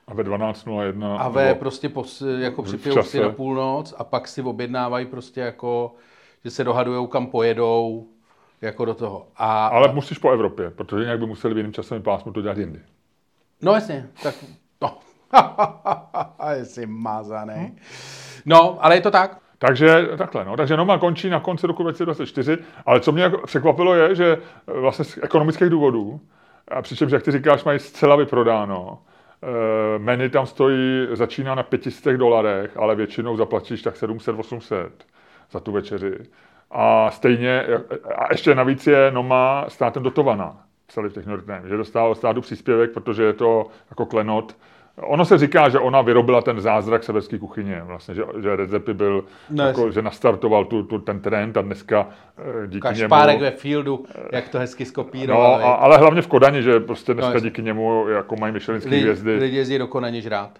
A ve 12.01.
A ve prostě pos, jako připijou si na půlnoc a pak si objednávají prostě jako, že se dohadujou, kam pojedou, jako do toho. A,
Ale musíš po Evropě, protože nějak by museli v jiném časovém pásmu to dělat jindy.
No jasně, tak no. Jsi mazaný. Hmm? No, ale je to tak.
Takže takhle, no. Takže Noma končí na konci roku 2024, ale co mě překvapilo je, že eh, vlastně z ekonomických důvodů, a přičemž, jak ty říkáš, mají zcela vyprodáno, e, menu tam stojí, začíná na 500 dolarech, ale většinou zaplatíš tak 700-800 za tu večeři. A stejně, a ještě navíc je Noma státem dotovaná, psali v těch že dostává státu příspěvek, protože je to jako klenot, Ono se říká, že ona vyrobila ten zázrak severské kuchyně, vlastně, že, že Redzepi byl, no, jako, že nastartoval tu, tu, ten trend a dneska eh, díky
Kašpárek němu... ve fieldu, jak to hezky
skopíroval. No, a, ale hlavně v Kodani, že prostě dneska no, díky němu jako mají myšelinské hvězdy.
Lidi jezdí do Kodani žrát.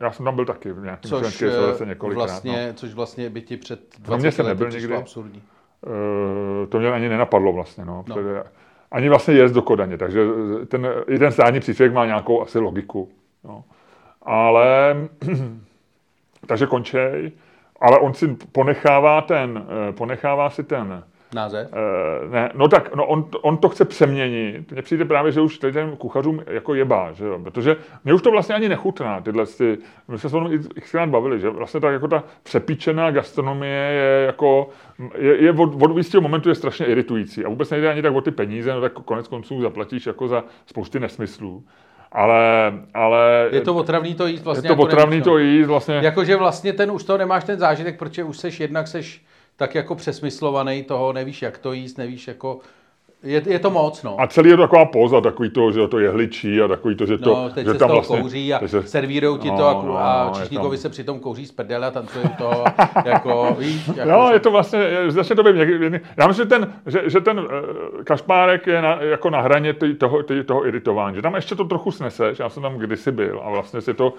Já jsem tam byl taky v nějakém což, eh, několikrát.
Vlastně, no. Což vlastně by ti před
20 lety nebyl nikdy. absurdní. Uh, to mě ani nenapadlo vlastně. No. no. Ani vlastně jezd do Kodaně, takže ten, i ten státní příspěvek má nějakou asi logiku. No. Ale, takže končej. ale on si ponechává ten, eh, ponechává si ten,
Název?
Uh, ne, no tak, no on, on to chce přeměnit. Mně přijde právě, že už těm kuchařům jako jebá, že jo? protože mě už to vlastně ani nechutná, tyhle ty, my jsme se o tom xkrát bavili, že vlastně tak jako ta přepíčená gastronomie je jako, je, je od, od jistého momentu je strašně iritující a vůbec nejde ani tak o ty peníze, no tak konec konců zaplatíš jako za spousty nesmyslů. Ale, ale...
Je to otravný to jíst vlastně.
Je to
jako
otravný
nevíš,
to
no.
jíst vlastně.
Jakože vlastně ten už to nemáš ten zážitek, protože už seš jednak seš tak jako přesmyslovaný toho, nevíš jak to jíst, nevíš jako, je, je to moc, no.
A celý je to taková poza, takový to, že to je hličí a takový to, že to,
No, teď
že
se
tam
z toho
vlastně,
kouří a
takže-
servírujou ti to
No,
a,
no,
a
je
Čišníkovi
tam-
se přitom kouří z prdele a tancuje u toho, jako, víš, jako,
Jo,
že-
je to vlastně, je- začne to být někdy, já myslím, že ten, že, že ten eh, kašpárek je na, jako na hraně tý, toho, tý, toho iritování, že tam ještě to trochu sneseš, já jsem tam kdysi byl a vlastně si to,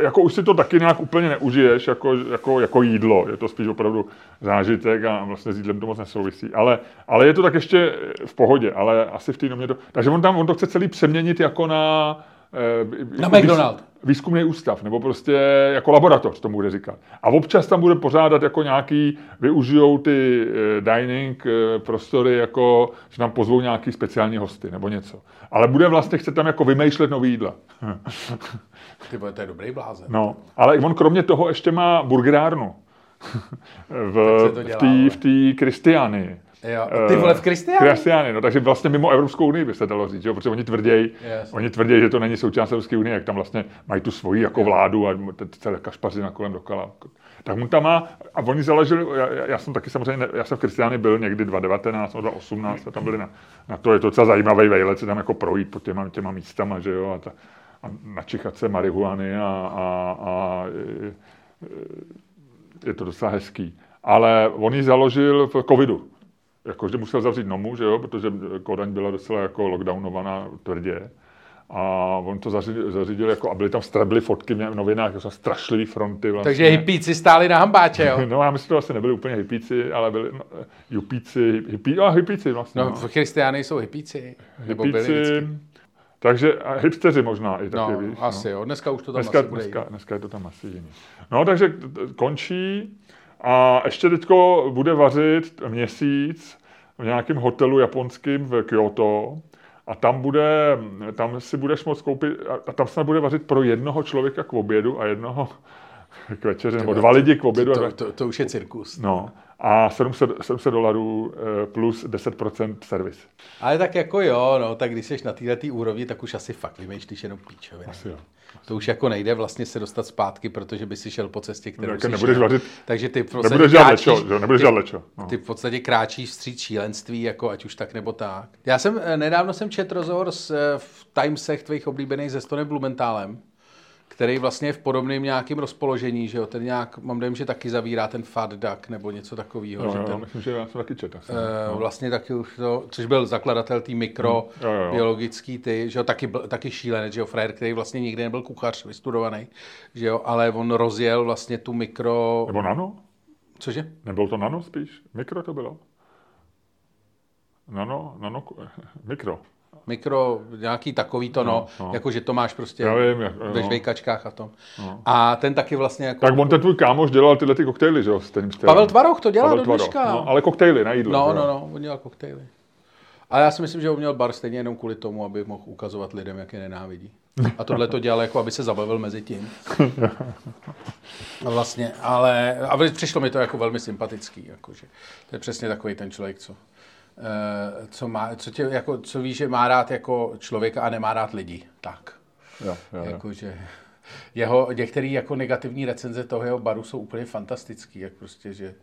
jako už si to taky nějak úplně neužiješ jako, jako, jako jídlo, je to spíš opravdu zážitek a vlastně s jídlem to moc nesouvisí, ale, ale je to tak ještě v pohodě, ale asi v té domě to, takže on tam, on to chce celý přeměnit jako na eh,
Na
výz-
McDonald.
výzkumný ústav, nebo prostě jako laboratoř, tomu bude říkat. A občas tam bude pořádat jako nějaký, využijou ty eh, dining eh, prostory, jako, že tam pozvou nějaký speciální hosty, nebo něco. Ale bude vlastně, chce tam jako vymýšlet nový jídla.
Ty vole, to je dobrý blázen.
No, ale on kromě toho ještě má burgerárnu. v,
to
v
dělá,
v té Kristiány.
Jo, ty vole v Kristiáně?
Kristiány, no takže vlastně mimo Evropskou unii by se dalo říct, jo, protože oni tvrdějí,
Jasně.
oni tvrdějí, že to není součást Evropské unie, jak tam vlastně mají tu svoji jako vládu a celé kašpařina kolem dokola. Tak mu tam má, a oni založili, já, já- jsem taky samozřejmě, já jsem v Kristiány byl někdy 2019 nebo 2018, a tam byli na, na to, je to docela zajímavý vejlet, se tam jako projít po těma, těma místama, že jo, a, ta, a načichat se marihuany a, a, a je, je to docela hezký. Ale on ji založil v covidu. Jakože musel zavřít Nomu, že jo, protože Kodaň byla docela jako lockdownovaná tvrdě. A on to zařídil, zařídil jako, a byly tam strably fotky v novinách, jako strašlivý fronty vlastně.
Takže hippíci stáli na hambáče, jo?
No já myslím, že to asi nebyli úplně hippíci, ale byli no, jupíci, hippí, a hippíci vlastně.
No, v Kristiány jsou hippíci. Nebo byli vždycky.
takže a hipsteři možná i taky,
No,
víš.
asi
no.
jo. Dneska už to tam
Dneska,
asi bude.
dneska, dneska je to tam asi jiný. No, takže končí a ještě teďko bude vařit měsíc v nějakém hotelu japonským v Kyoto a tam, bude, tam si budeš moct koupit, a- tam snad bude vařit pro jednoho člověka k obědu a jednoho k večeři, nebo dva lidi k obědu.
To,
dva-
to, to už je cirkus.
No, a 700, 700 dolarů eh, plus 10% servis.
Ale tak jako jo, no, tak když jsi na této úrovni, tak už asi fakt vymýšlíš jenom píčoviny.
Asi jo.
To už jako nejde vlastně se dostat zpátky, protože by si šel po cestě, kterou
Tak
jsi
nebudeš
šel.
vařit-
Takže ty v podstatě
Nebudeš
kráčíš-
lečo, že nebudeš
ty-
lečo. No.
Ty v podstatě kráčíš vstříc šílenství, jako ať už tak nebo tak. Já jsem, eh, nedávno jsem četl rozhovor s, eh, v Timesech tvých oblíbených se Stonem Blumentálem, který vlastně je v podobném nějakém rozpoložení, že jo, ten nějak, mám dojem, že taky zavírá ten Fat Duck nebo něco takového,
No,
že
jo,
ten,
myslím, že já jsem taky četl.
Eh, vlastně taky už to, což byl zakladatel té mikro,
Jo, jo, jo.
biologický ty, že jo, taky, taky šílenec, že jo, frajer, který vlastně nikdy nebyl kuchař vystudovaný, že jo, ale on rozjel vlastně tu mikro,
Nebo nano?
cože?
Nebylo to nano spíš? Mikro to bylo? Nano, nano, mikro.
Mikro, nějaký takový to, no,
No,
no. jako že to máš prostě
Já vím, jak-
ve
no.
žvejkačkách a tom.
No.
A ten taky vlastně jako...
Tak on ten tvůj kámoš dělal tyhle ty koktejly, že jo? S tím stylem.
Pavel Tvaroch to dělá
Pavel
do dneška.
No, ale koktejly na jídlo.
No, no, no, on dělal koktejly. Ale já si myslím, že on měl bar stejně jenom kvůli tomu, aby mohl ukazovat lidem, jak je nenávidí. A tohle to dělal jako, aby se zabavil mezi tím. A vlastně, ale a přišlo mi to jako velmi sympatický, jakože. To je přesně takový ten člověk, co, co, má, co, tě, jako, co ví, že má rád jako člověka a nemá rád lidi. Tak.
Jo, jo, jo.
Jakože jeho, některé jako negativní recenze toho jeho baru jsou úplně fantastický, jak prostě, že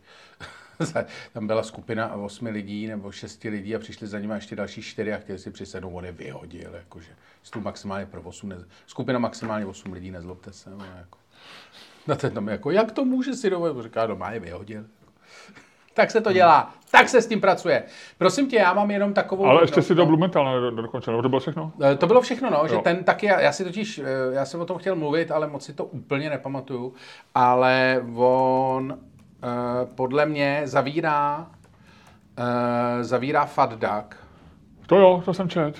tam byla skupina osmi lidí nebo šesti lidí a přišli za nimi ještě další čtyři a chtěli si přisednout, on je vyhodil, jakože stůl maximálně pro osm, ne, skupina maximálně osm lidí, nezlobte se, no, jako. Na ten tam jako, jak to může si dovolit? Říká, no má je vyhodil. Tak se to dělá, tak se s tím pracuje. Prosím tě, já mám jenom takovou...
Ale ještě si do Blumenthal dokončil, nebo to bylo všechno?
Eh, To bylo všechno, no, že
Jo.
ten taky, já, si totiž, eh, já jsem o tom chtěl mluvit, ale moc si to úplně nepamatuju, ale on eh, podle mě zavírá, eh, zavírá Fat Duck
To jo, to jsem čet.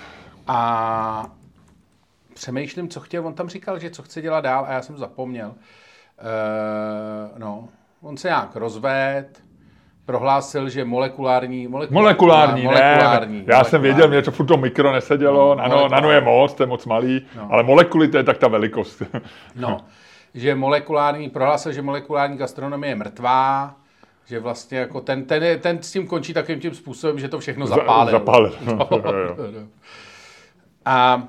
a přemýšlím, co chtěl, on tam říkal, že co chce dělat dál a já jsem zapomněl. Eh, no, on se nějak rozved, prohlásil, že molekulární...
Molekulární,
molekulární
ne. Já jsem věděl, mě to furt to mikro nesedělo, nano,
molekulární.
nano je moc, to je moc malý, ale molekuly to je tak ta velikost.
No, že molekulární, prohlásil, že molekulární gastronomie je mrtvá, že vlastně jako ten, ten, je, ten s tím končí takovým tím způsobem, že to všechno zapálil.
zapálil, no, jo, jo.
A,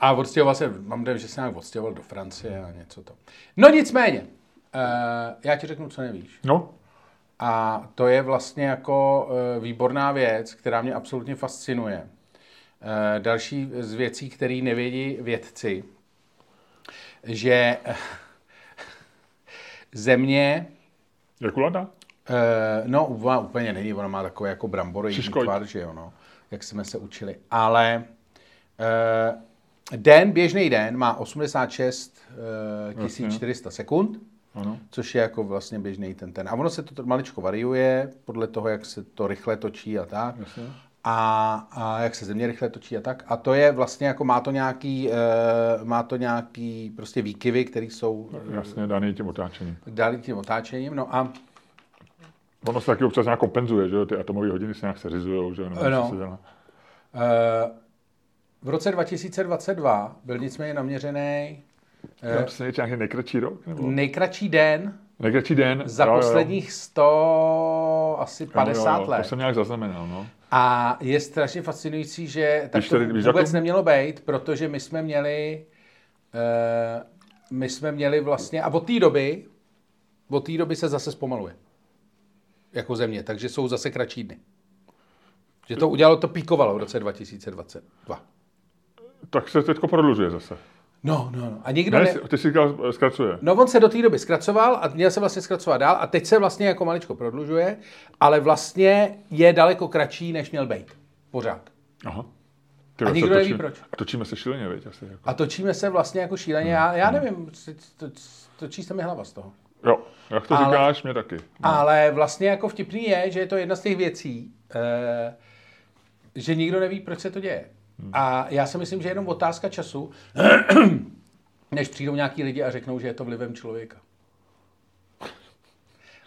a odstěhoval se, mám dojem, že se nějak odstěhoval do Francie a něco to. No nicméně, uh, já ti řeknu, co nevíš.
No,
A to je vlastně jako uh, výborná věc, která mě absolutně fascinuje. Uh, další z věcí, které nevědí vědci, že eh, země,
je kulata?
uh, no úpl- úplně není, ona má takový jako bramborový
Šiškojt.
tvar, že jo, no, jak jsme se učili. Ale den, běžný den má 86 uh, 1400 sekund.
Ano.
Což je jako vlastně běžný ten ten. A ono se to maličko variuje podle toho, jak se to rychle točí a tak.
Jasně.
A, a jak se země rychle točí a tak. A to je vlastně jako má to nějaký, uh, má to nějaký prostě výkyvy, které jsou
Jasně, daný tím otáčením.
dány tím otáčením. No a
Ono se taky občas nějak kompenzuje, že? Ty atomové hodiny se nějak seřizujou, že? Nebo co se dělá.
uh, v roce 2022 byl nicméně naměřený
Já přesně je nějaký nejkratší rok? Nebo?
nejkratší den
Nejkratší den.
za
jo, jo.
posledních 100, asi
Jo, jo,
50
jo,
let.
To jsem nějak zaznamenal, no.
A je strašně fascinující, že tak to vůbec
jakou-
nemělo být, protože my jsme měli, uh, my jsme měli vlastně, a od té doby, od té doby se zase zpomaluje. Jako země, takže jsou zase kratší dny. Že to udělalo, to píkovalo v roce 2022.
Tak se teďko prodlužuje zase.
No, no, no. A nikdo
Ne,
ne...
ty jsi říkal, zkracuje.
No on se do té doby zkracoval a měl se vlastně zkracovat dál a teď se vlastně jako maličko prodlužuje, ale vlastně je daleko kratší, než měl být. Pořád.
Aha. Ty
A nikdo
se
neví
točí-
proč.
A točíme se šíleně, viď, asi. Jako.
A točíme se vlastně jako šíleně. Já, já nevím, to, točí se mi hlava z toho.
Jo, jak to
Ale-
říkáš, mě taky.
Ale vlastně jako vtipný je, že je to jedna z těch věcí, eh, že nikdo neví, proč se to děje. A já si myslím, že je jenom otázka času, než přijdou nějaký lidi a řeknou, že je to vlivem člověka.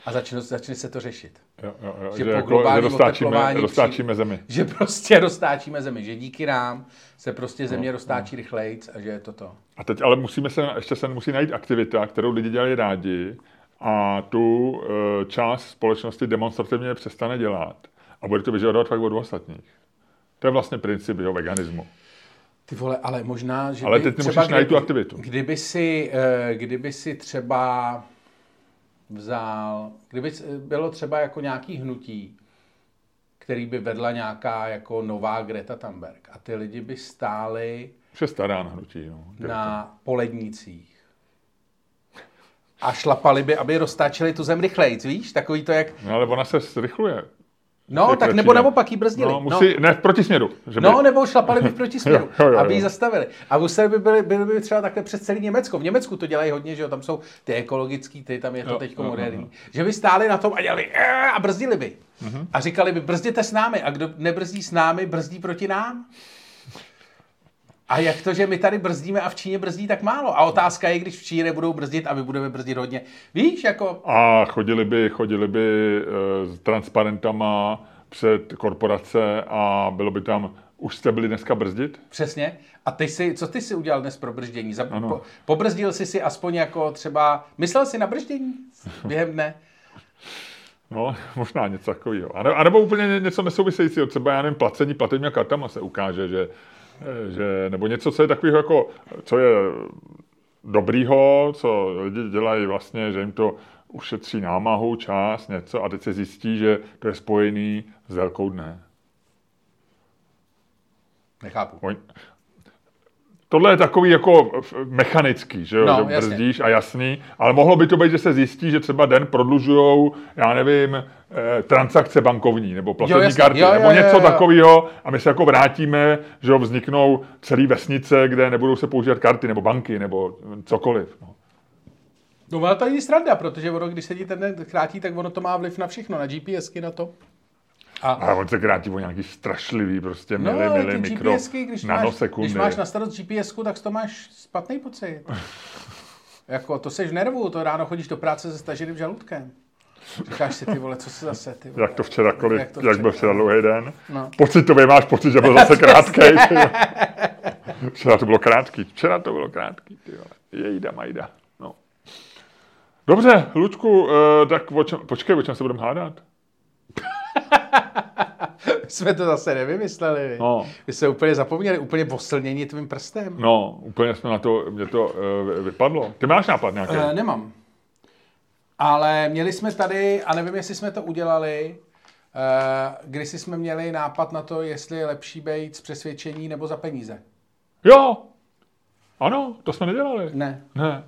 A začne, začne se to řešit.
Jo, jo, jo,
Že
že,
po
jako, že
globálním
roztáčíme,
oteplování
roztáčíme zemi.
Že prostě roztáčíme zemi, že díky nám se prostě země roztáčí rychlejc a že je to to.
A teď ale musíme se, ještě se musí najít aktivita, kterou lidi dělají rádi a tu e, část společnosti demonstrativně přestane dělat a bude to vyžadovat fakt od ostatních. To je vlastně princip jeho veganismu.
Ty vole, ale možná, že
Ale teď
třeba
musíš najít tu aktivitu.
Kdyby si, eh, kdyby si třeba vzal, kdyby s- bylo třeba jako nějaký hnutí, který by vedla nějaká jako nová Greta Thunberg a ty lidi by stáli
Už je stará na hnutí. No.
na polednicích a šlapali by, aby roztáčeli tu zem rychlejc, víš? Takový to jak,
no ale ona se zrychluje.
No tak nebo
ne?
naopak jí brzdili.
No, musí, ne, v protisměru. Že by,
No, nebo šlapali by v protisměru,
Jo, jo, jo,
aby ji zastavili. A museli by byli, byli by třeba takhle přes celý Německo. V Německu to dělají hodně, že jo, tam jsou ty ekologický, ty, tam je to teď moderní. Že by stáli na tom a dělali a brzdili by.
Mhm.
A říkali by, brzděte s námi. A kdo nebrzdí s námi, brzdí proti nám. A jak to, že my tady brzdíme a v Číně brzdí tak málo? A otázka je, když v Číně nebudou brzdit a my budeme brzdit hodně. Víš, jako
A chodili by, chodili by e, s transparentama před korporace a bylo by tam, už jste byli dneska brzdit?
Přesně. A ty si, co ty si udělal dnes pro brždění? Za,
Ano.
po, pobrzdil jsi si aspoň jako třeba, myslel jsi na brždění během dne?
No, možná něco takového. A, ne, a nebo úplně ně- něco nesouvisejícího, třeba já nevím, placení platebními kartama se ukáže, že, eh, že, nebo něco, co je takového jako, co je dobrýho, co lidi dělají vlastně, že jim to ušetří námahu, čas, něco a teď se zjistí, že to je spojený s velkou dne.
Nechápu.
Oni- Tohle je takový jako f- mechanický, že, jo?
No,
že
jasně.
brzdíš a jasný, ale mohlo by to být, že se zjistí, že třeba den prodlužujou, já nevím, eh, transakce bankovní nebo platební
jasně.
karty,
Jo, jo,
nebo
jo,
něco
jo, jo.
takového a my se jako vrátíme, že jo, vzniknou celé vesnice, kde nebudou se používat karty nebo banky nebo cokoliv. No.
No ona to není sranda, protože ono, když se ti ten den krátí, tak ono to má vliv na všechno, na GPSky, na to. A
A on se krátí o nějaký strašlivý, prostě
no,
milý, milý
ty
mikro,
GPSky, když máš,
nanosekundy.
když máš na starost GPSku, tak to máš špatný pocit. Jako, to seš v nervu, to ráno chodíš do práce se staženým žaludkem. Říkáš si, ty vole, co se zase, ty vole.
Jak to včera, kolik,
Jak to
jak, byl
včera?
včera dlouhý den.
No.
Pocitově máš pocit, že byl zase krátký. včera to bylo krátký, včera to bylo krátký, ty vole. Jejda majda. No. Dobře, Lučku, eh, tak o čem, počkej, o čem se budeme hádat?
Jsme to zase nevymysleli. No. Vy jste úplně zapomněli, úplně poslnění tvým prstem.
no, úplně jsme na to, mě to uh, vypadlo. Ty máš nápad nějaký?
Uh, nemám. Ale měli jsme tady, a nevím, jestli jsme to udělali, uh, když jsme měli nápad na to, jestli je lepší být z přesvědčení nebo za peníze.
Jo, ano, to jsme nedělali.
Ne.
Ne.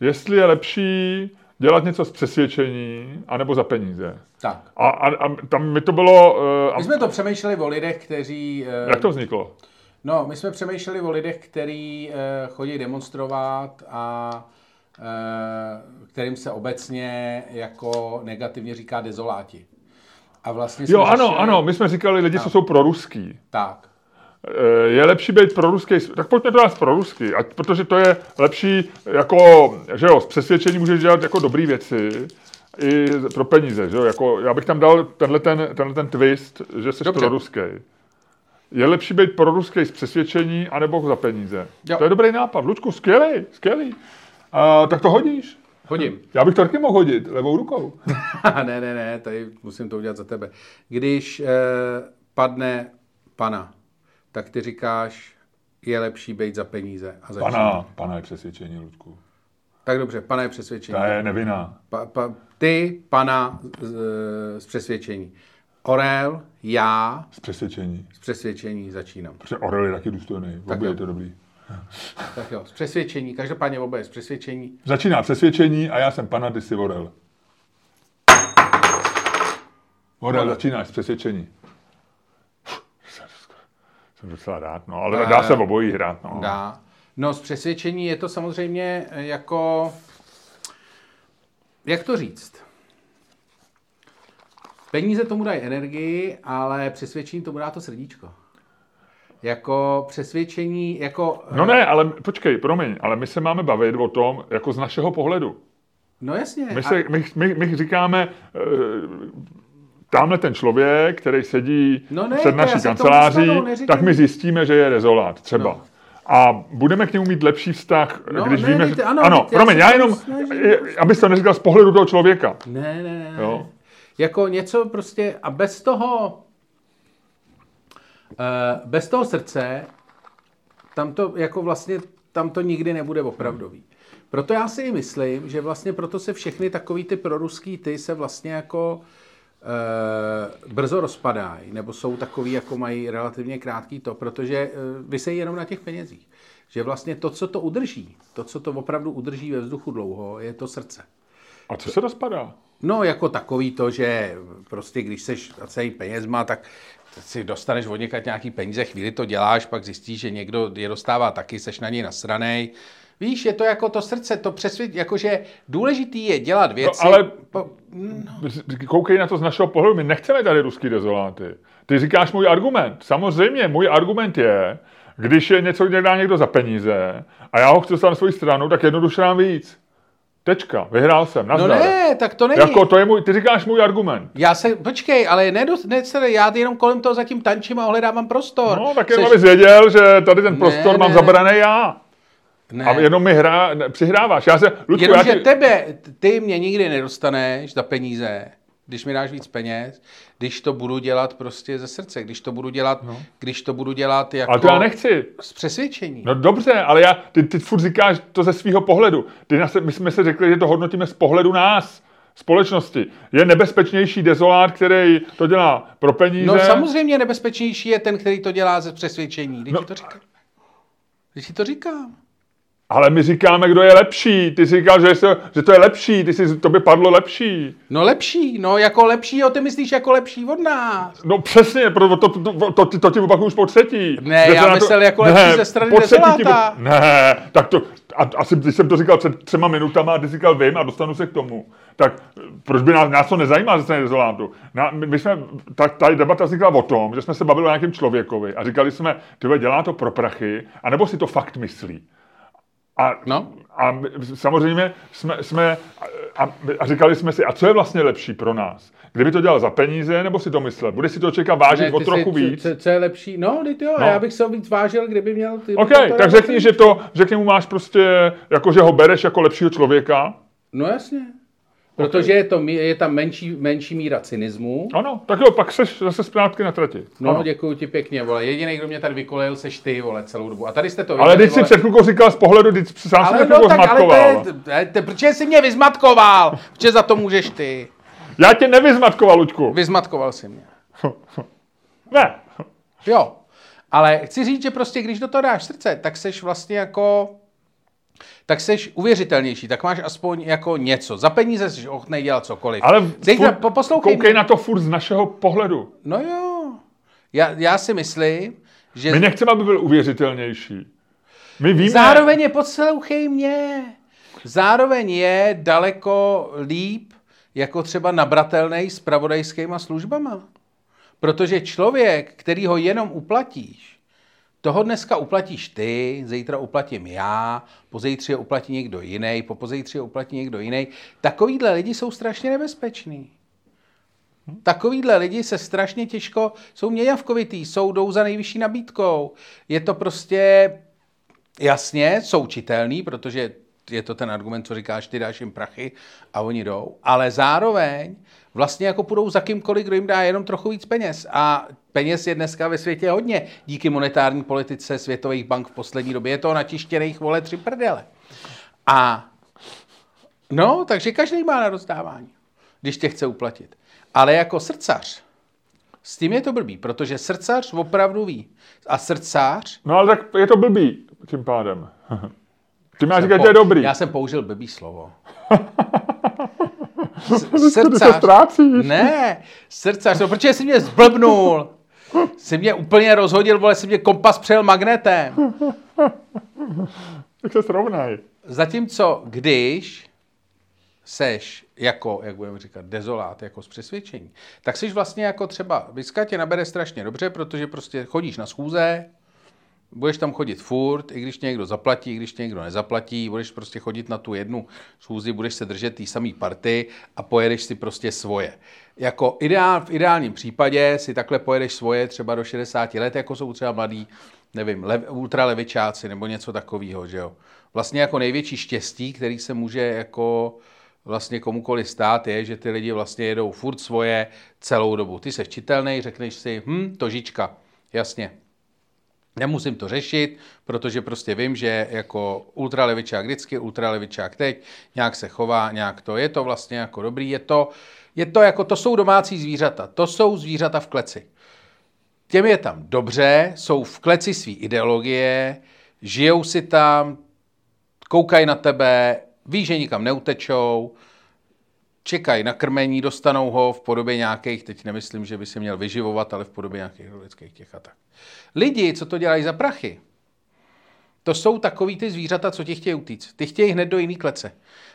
Jestli je lepší dělat něco z přesvědčení, anebo za peníze.
Tak.
A, a, a tam mi to bylo... Uh,
My jsme to přemýšleli o lidech, kteří... Uh,
jak to vzniklo?
No, my jsme přemýšleli o lidech, kteří uh, chodí demonstrovat a uh, kterým se obecně jako negativně říká dezoláti. A vlastně jsme
Jo, ano,
řešili-
ano, my jsme říkali lidi, co jsou proruský.
Tak.
Eh, Je lepší být proruský, tak pojďme to dát proruský, ať, protože to je lepší, jako, že jo, z přesvědčení můžeš dělat jako dobrý věci, i pro peníze, že jo, jako, já bych tam dal tenhle ten, tenhle ten twist, že jsi
Dobře.
proruský. Je lepší být proruský z přesvědčení, anebo za peníze.
Jo.
To je dobrý nápad. Lučku, skvělý, skvělý. A, tak to hodíš.
Hodím.
Já bych to taky mohl hodit levou rukou.
ne, ne, ne, tady musím to udělat za tebe. Když eh, padne pana, tak ty říkáš, je lepší být za peníze. A za čím?
Pana, pana je přesvědčení, Lučku.
Tak dobře, pana je přesvědčení.
Ta je nevinná.
Pa, pa, ty, pana z, z přesvědčení. Orel, já
Z přesvědčení.
z přesvědčení začínám.
Protože Orel je taky důstojný.
Tak
je to dobrý.
Tak jo, z přesvědčení, každopádně oboje z přesvědčení.
Začíná přesvědčení a já jsem pana, ty jsi Orel. Orel, začínáš z přesvědčení. Jsem docela rád, no, ale dá se v obojí hrát, no.
Dá. No, z přesvědčení je to samozřejmě eh, jako... Jak to říct? Peníze tomu dají energii, ale přesvědčení tomu dá to srdíčko. Jako přesvědčení, jako...
No ne, ale počkej, promiň, ale my se máme bavit o tom, jako z našeho pohledu.
No jasně.
My, se, my, my, my říkáme, tamhle ten člověk, který sedí
No ne,
před naší
já
kanceláří,
dostanu,
tak my zjistíme, že je rezolát, třeba.
No.
A budeme k němu mít lepší vztah,
No,
když
ne,
víme, že...
ano,
ano,
já
promiň, já
to
jenom,
snažím.
je- abys to neříkal z pohledu toho člověka.
Ne, ne, ne.
Jo.
Jako něco prostě, a bez toho, eh, bez toho srdce, tam to jako vlastně, tam to nikdy nebude opravdový. Proto já si i myslím, že vlastně proto se všechny takový ty proruský ty se vlastně jako e, brzo rozpadají, nebo jsou takový, jako mají relativně krátký to, protože e, vysejí jenom na těch penězích. Že vlastně to, co to udrží, to, co to opravdu udrží ve vzduchu dlouho, je to srdce.
A co se rozpadá?
No, jako takový to, že prostě když seš celý penězma, tak si dostaneš od někaď nějaký peníze, chvíli to děláš, pak zjistíš, že někdo je dostává taky, seš na něj nasranej. Víš, je to jako to srdce, to přesvěd, jakože důležitý je dělat věci.
ale-
Po,
Koukej na to z našeho pohledu, my nechceme tady ruský dezoláty. Ty říkáš můj argument. Samozřejmě, můj argument je, když je něco dělá někdo za peníze a já ho chci dostat na svou stranu, tak jednoduše dám víc. Tečka, vyhrál jsem,
no
nazdar.
ne, tak to není.
Jako to je můj, ty říkáš můj argument.
Já se, počkej, ale ne, ne, já jenom kolem toho zatím tančím a ohledávám prostor.
No, tak jenom
Seš-
abys věděl, že tady ten prostor
Ne,
mám
ne.
zabraný já.
Ne.
A jenom mi ne, přihráváš. Já se, Ludku, já
Jenomže
ti,
tebe, ty mě nikdy nedostaneš za peníze, když mi dáš víc peněz, když to budu dělat prostě ze srdce, když to budu dělat, no. když to budu dělat jako
ale to já nechci.
z přesvědčení.
No dobře, ale já, ty, ty furt říkáš to ze svého pohledu. Ty my jsme se řekli, že to hodnotíme z pohledu nás, společnosti. Je nebezpečnější dezolát, který to dělá pro peníze.
No samozřejmě nebezpečnější je ten, který to dělá ze přesvědčení. Když
no.
ti to říkám. Když ti to říkám.
Ale my říkáme, kdo je lepší. Ty jsi říkal, že, se, že to je lepší. Ty jsi, to by padlo lepší.
No lepší, no jako lepší, jo, ty myslíš jako lepší od nás.
No přesně, proto to, to, to, to, to ti opakuju už po třetí.
Ne, já myslel jako lepší ze strany
po třetí ti-
dezoláta.
Ne, tak to, a, asi když jsem to říkal před třema minutama a ty jsi říkal vím a dostanu se k tomu, tak proč by nás, nás to nezajímá ze strany dezolátu? Na, my, my jsme, ta, ta debata vznikla o tom, že jsme se bavili o nějakém člověkovi a říkali jsme, ty dělá to pro prachy, anebo si to fakt myslí. A,
No.
a my, samozřejmě jsme, jsme a, a, říkali jsme si, a co je vlastně lepší pro nás? Kdyby to dělal za peníze, nebo si to myslel? Bude si to čekat vážit
Ne,
o
ty
trochu
si,
víc?
Co, co, je lepší? No, teď jo,
No.
já bych se ho víc vážil, kdyby měl... Ty,
OK, tak řekni, že to, že k němu máš prostě, jako že ho bereš jako lepšího člověka.
No jasně. Protože je, to, je tam menší, menší míra cynismu.
Ano, tak jo, pak seš zase zpátky na trati.
No,
Ano.
děkuji ti pěkně, vole. Jediný, kdo mě tady vykolejil, seš ty, vole, celou dobu. A tady jste to
Ale když jsi před chvilkou říkal z pohledu, když jsi sám
Ale no tak, ale protože jsi mě vyzmatkoval, protože za to můžeš ty.
Já tě nevyzmatkoval, Luďku.
Vyzmatkoval jsi mě.
Ne.
Jo. Ale chci říct, že prostě, když do toho dáš srdce, tak seš vlastně jako tak seš uvěřitelnější, tak máš aspoň jako něco. Za peníze jsi ochotnej dělat cokoliv.
Ale
Zítra,
furt,
po, poslouchej
koukej
mě.
na to furt z našeho pohledu.
No jo. Já, já si myslím, že
My nechceme, aby byl uvěřitelnější. My víme...
zároveň je poslouchej mě. Zároveň je daleko líp jako třeba nabratelný s pravodajskýma službama. Protože člověk, který ho jenom uplatíš, toho dneska uplatíš ty, zítra uplatím já, pozítří ho uplatí někdo jiný, po pozítří ho uplatí někdo jiný. Takovýhle lidi jsou strašně nebezpeční. Takovýhle lidi se strašně těžko, jsou mějavkovitý, jsou jdou za nejvyšší nabídkou. Je to prostě jasně součitelný, protože je to ten argument, co říkáš, ty dáš jim prachy a oni jdou, ale zároveň vlastně jako půjdou za kýmkoliv, kdo jim dá jenom trochu víc peněz. A peněz je dneska ve světě hodně. Díky monetární politice světových bank v poslední době je to natištěných vole tři prdele. A no, takže každý má na rozdávání, když tě chce uplatit. Ale jako srdcař, s tím je to blbý, protože srdcař opravdu ví. A srdcař
No ale tak je to blbý tím pádem. Ty máš říkat, že je dobrý.
Já jsem použil blbý slovo. Srdcař.
ztrácíš.
Ne, srdcař, no, protože jsi mě zblbnul. Jsi mě úplně rozhodil, vole, jsi mě kompas přejel magnetem.
Tak se srovnaj.
Zatímco když seš jako, jak budeme říkat, dezolát, jako z přesvědčení, tak jsi vlastně jako třeba, Viska tě nabere strašně dobře, protože prostě chodíš na schůze, budeš tam chodit furt, i když někdo zaplatí, i když někdo nezaplatí, budeš prostě chodit na tu jednu schůzi, budeš se držet té samé party a pojedeš si prostě svoje. Jako ideál, v ideálním případě si takhle pojedeš svoje třeba do 60 let, jako jsou třeba mladí, nevím, lev, ultralevičáci nebo něco takového, že jo. Vlastně jako největší štěstí, který se může jako vlastně komukoliv stát, je, že ty lidi vlastně jedou furt svoje celou dobu. Ty seš čitelný, řekneš si, hm, to žička, jasně, Nemusím to řešit, protože prostě vím, že jako ultralevičák vždycky, ultralevičák teď, nějak se chová, nějak to je to vlastně jako dobrý, je to, je to jako, to jsou domácí zvířata, to jsou zvířata v kleci. Těm je tam dobře, jsou v kleci svý ideologie, žijou si tam, koukají na tebe, ví, že nikam neutečou, čekají na krmení, dostanou ho v podobě nějakých, teď nemyslím, že by se měl vyživovat, ale v podobě nějakých lidských těch a tak. Lidi, co to dělají za prachy, to jsou takový ty zvířata, co ti chtějí utíct. Ty chtějí hned do jiný klece.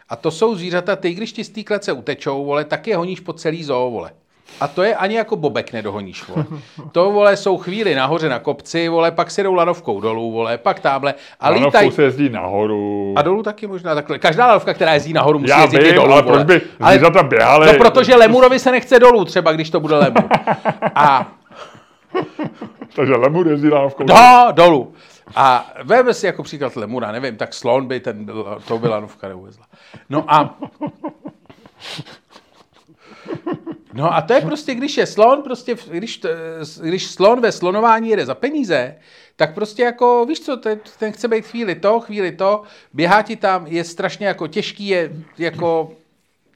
A to jsou zvířata, ty když ti z té klece utečou, vole, tak je honíš po celý zoo, vole. A to je ani jako bobek nedohoníš, vole. To, vole, jsou chvíli nahoře na kopci, vole, pak si jdou lanovkou dolů, vole, pak táble a
Ano,
lítají.
se jezdí nahoru.
A dolů taky možná takhle. Každá lanovka, která jezdí nahoru, musí
Já
jezdit i
vím,
dolů.
ale
vole.
proč by zvířata běhaly?
No, protože lemurovi se nechce dolů, třeba když to bude lemur. A
Takže lemur jezdí lanovkou.
do, dolů. A veme si jako příklad lemura, nevím, tak slon by ten, to by lanovka neuvezla. No a No a to je prostě, když je slon, prostě, když, když slon ve slonování jede za peníze, tak prostě jako, víš co, ten, ten chce být chvíli to, chvíli to, běhá ti tam, je strašně jako těžký, je jako,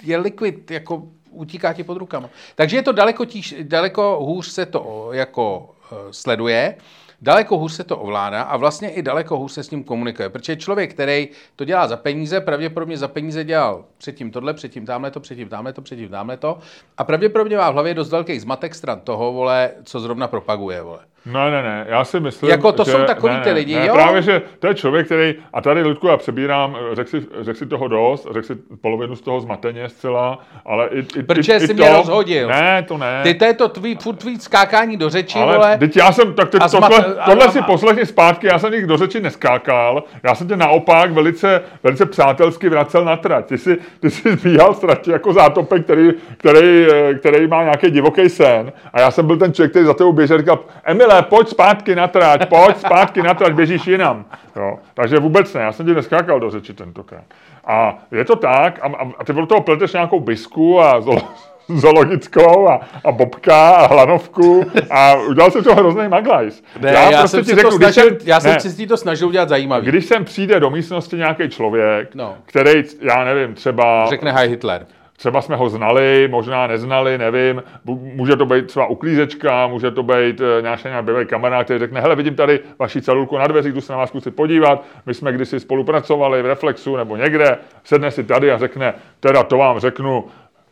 je likvid, jako utíká ti pod rukama. Takže je to daleko, tíž, daleko hůř se to jako uh, sleduje, daleko hůř se to ovládá a vlastně i daleko hůř se s ním komunikuje. Protože člověk, který to dělá za peníze, pravděpodobně za peníze dělal předtím tohle, předtím tamhle to, předtím tamhle to, předtím tamhle to a pravděpodobně má v hlavě dost velký zmatek stran toho, vole, co zrovna propaguje, vole.
Ne, ne, ne, já si myslím,
Jako to
že,
jsou takový
ne,
ty lidi,
ne,
jo?
právě, že to je člověk, který, a tady, Ludku, já přebírám, řek si, řek si toho dost, řek si polovinu z toho zmateně zcela, ale i, i,
Protože
i,
jsi
i
mě
to,
rozhodil.
Ne, to ne.
Ty to je to tvý, furt tvý skákání do řeči,
ale
vole,
teď já jsem, tak teď
a
tohle, tohle si poslechni zpátky, já jsem nikdy do řeči neskákal, já jsem tě naopak velice, velice přátelsky vracel na trať. Ty jsi, ty jsi zbíhal z trati jako zátopek, který, který, eh, který má nějaký divoký sen a já jsem byl ten člověk, který za tebou běžel a říkal, Emile, pojď zpátky na trať, pojď zpátky na trať, běžíš jinam. Jo. Takže vůbec ne, já jsem ti neskákal do řeči tentokrát. A je to tak, a, a, ty do toho pleteš nějakou bisku a zolo, zoologickou a, a bobka a hlanovku a udělal jsem to hrozný maglajs.
Ne, já, já
prostě
jsem
ti
si
řeknu,
to snažil, já jsem si to snažil udělat zajímavý.
když sem přijde do místnosti nějaký člověk,
No.
který, já nevím, třeba,
Řekne Hi Hitler.
třeba jsme ho znali, možná neznali, nevím, může to být třeba uklízečka, může to být eh, nějaký bývalý kamarád, který řekne, hele, vidím tady vaši celulku na dveřích, jdu se na vás zkusit podívat, my jsme kdysi spolupracovali v Reflexu nebo někde, sedne si tady a řekne, teda to vám řeknu,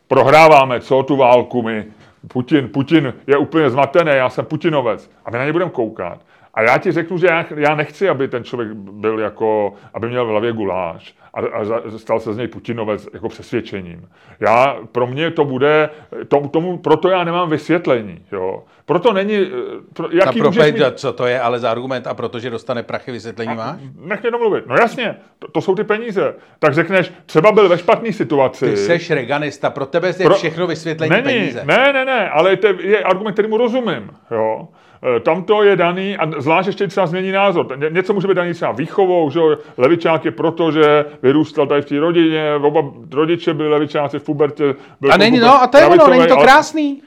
prohráváme, co tu válku my, Putin, Putin je úplně zmatený, já jsem Putinovec. A my na ně budeme koukat. A já ti řeknu, že já, já nechci, aby ten člověk byl jako, aby měl v hlavě guláš a, a stal se z něj Putinovec jako přesvědčením. Já, pro mě to bude, tom, tomu, proto já nemám vysvětlení, jo. Proto není, eh, pro,
A
jaký
pro
mít,
co to je ale za argument a protože dostane prachy vysvětlení máš?
nech mě domluvit. No jasně, to, to, jsou ty peníze. Tak řekneš, třeba byl ve špatné situaci.
Ty seš reganista, pro tebe je
Pro-
všechno vysvětlení
Není,
peníze.
Ne, ne, ne, ale to je argument, který mu rozumím. Jo. E, Tam to je daný, a zvlášť ještě třeba změní názor. Ně- Něco může být daný třeba výchovou, že levičák je proto, že vyrůstal tady v té rodině, oba rodiče byli levičáci v pubertě. Byl
A není, no, a to je ono, není to
ale-
krásný.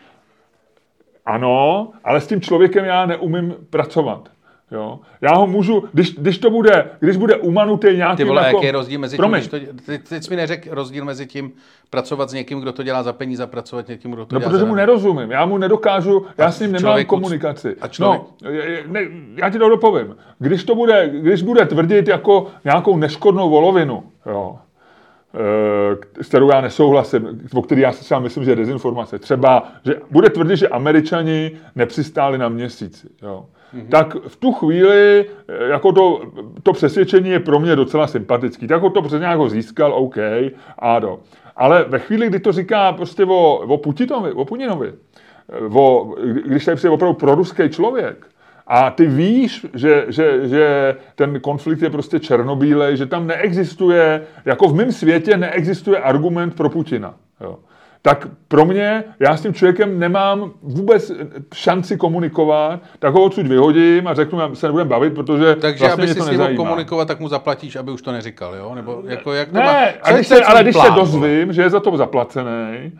Ano, ale s tím člověkem já neumím pracovat. Jo? Já ho můžu, když, když to bude, když bude umanutý nějaký...
Ty vole,
jako,
jaký je rozdíl mezi tím,
Promiň,
když to, ty, teď jsi mi neřekl rozdíl mezi tím pracovat s někým, kdo to dělá za peníze a pracovat s někým, kdo to
No,
dělá
protože
za
mu nerozumím. Já mu nedokážu, já s ním nemám
člověku-
komunikaci.
a člověk-
No, ne, já ti to dopovím. Když to bude, když bude tvrdit jako nějakou neškodnou volovinu, jo, eh, s kterou já nesouhlasím, o který já si třeba myslím, že je dezinformace. Třeba, že bude tvrdit, že američani nepřistáli na měsíci. Jo. Mm-hmm. Tak v tu chvíli, eh, jako to, to přesvědčení je pro mě docela sympatický. Tak ho to přes nějak ho získal, OK, ádo. Ale ve chvíli, kdy to říká prostě o, o Putinovi, o Putinovi, eh, o, když tady přijde opravdu proruský člověk, a ty víš, že, že, že ten konflikt je prostě černobílej, že tam neexistuje, jako v mém světě neexistuje argument pro Putina. Jo. Tak pro mě, já s tím člověkem nemám vůbec šanci komunikovat, tak ho odsud vyhodím a řeknu, že se nebudeme bavit, protože
Takže
vlastně
aby si
to
s ním komunikovat, tak mu zaplatíš, aby už to neříkal, jo? Nebo jako, jak to má?
Ne,
Co
a když se, ale když
plán,
se dozvím, že je za to zaplacený,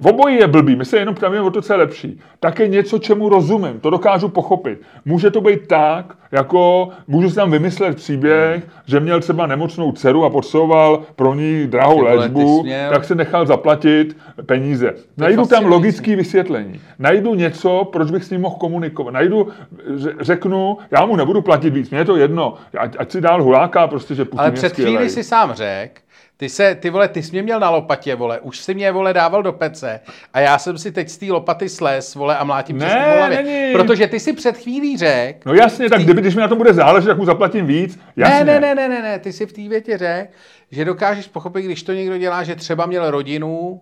v obojí je blbý, my se jenom ptáme o to, co je lepší. Tak je něco, čemu rozumím, to dokážu pochopit. Může to být tak, jako můžu si tam vymyslet příběh, že měl třeba nemocnou dceru a potřeboval pro ní drahou
vole,
léčbu, tak se nechal zaplatit peníze. Najdu tam logické vysvětlení. Najdu něco, proč bych s ním mohl komunikovat. Najdu, ře- řeknu, já mu nebudu platit víc, mně je to jedno, ať, ať si dál huláká, prostě, že Putin
Ale před chvíli si sám řekl, ty se, ty vole, ty jsi mě měl na lopatě, vole, už si mě, vole, dával do pece a já jsem si teď z té lopaty slez, vole, a mlátím
Ne,
přesně po hlavě.
není.
Protože ty si před chvílí řekl,
No jasně, tak kdyby, když mi na tom bude záležet, tak mu zaplatím víc. Jasně.
ne, ne, ne, ne, ne, ne, ty si v té větě řekl, že dokážeš pochopit, když to někdo dělá, že třeba měl rodinu,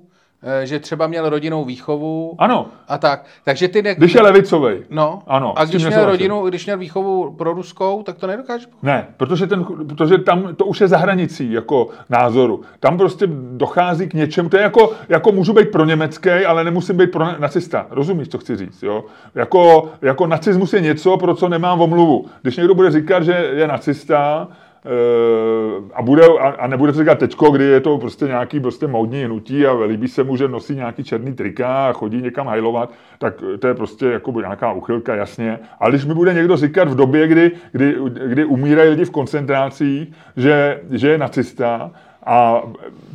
že třeba měl rodinnou výchovu
Ano,
a tak. Takže ty ne...
když je levicový.
No,
Ano,
a když měl
nesouhlasím.
rodinu, když měl výchovu pro ruskou, tak to pochopit.
Ne, protože, ten, protože tam to už je za hranicí jako názoru. Tam prostě dochází k něčemu, to je jako, jako můžu být pro německý, ale nemusím být pro nacista. Rozumíš, co chci říct, jo? Jako, jako nacismus je něco, pro co nemám omluvu. Když někdo bude říkat, že je nacista, eh, a, bude, a, a nebude to říkat teďko, kdy je to prostě nějaký prostě módní hnutí a líbí se mu, že nosí nějaký černý trika a chodí někam hajlovat, tak to je prostě jako nějaká uchylka, jasně. Ale když mi bude někdo říkat v době, kdy, kdy, kdy umírají lidi v koncentrácích, že, že je nacista, a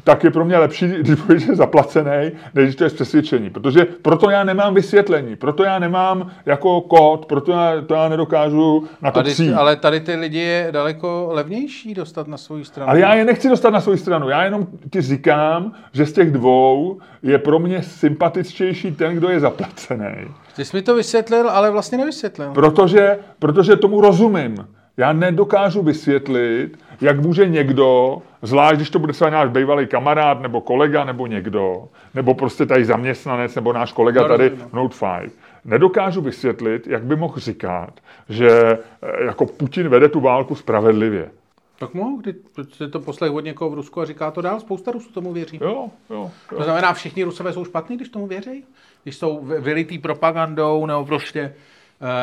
tak je pro mě lepší, když že je zaplacený, než když to je z přesvědčení. Protože proto já nemám vysvětlení, proto já nemám jako kód, proto já, to já nedokážu na to přijít.
ale tady ty lidi je daleko levnější dostat na svou stranu.
Ale já je nechci dostat na svou stranu. Já jenom ti říkám, že z těch dvou je pro mě sympatičtější ten, kdo je zaplacený.
Ty jsi mi to vysvětlil, ale vlastně nevysvětlil.
Protože, protože tomu rozumím. Já nedokážu vysvětlit, jak může někdo, zvlášť když to bude třeba náš bývalý kamarád, nebo kolega, nebo někdo, nebo prostě tady zaměstnanec, nebo náš kolega
No,
tady v Note 5, nedokážu vysvětlit, jak by mohl říkat, že eh, jako Putin vede tu válku spravedlivě.
Tak mohl, když si to poslech od někoho v Rusku a říká to dál, spousta Rusů tomu věří.
Jo, jo, jo.
To znamená, všichni Rusové jsou špatní, když tomu věří? Když jsou vy- vylitý propagandou nebo prostě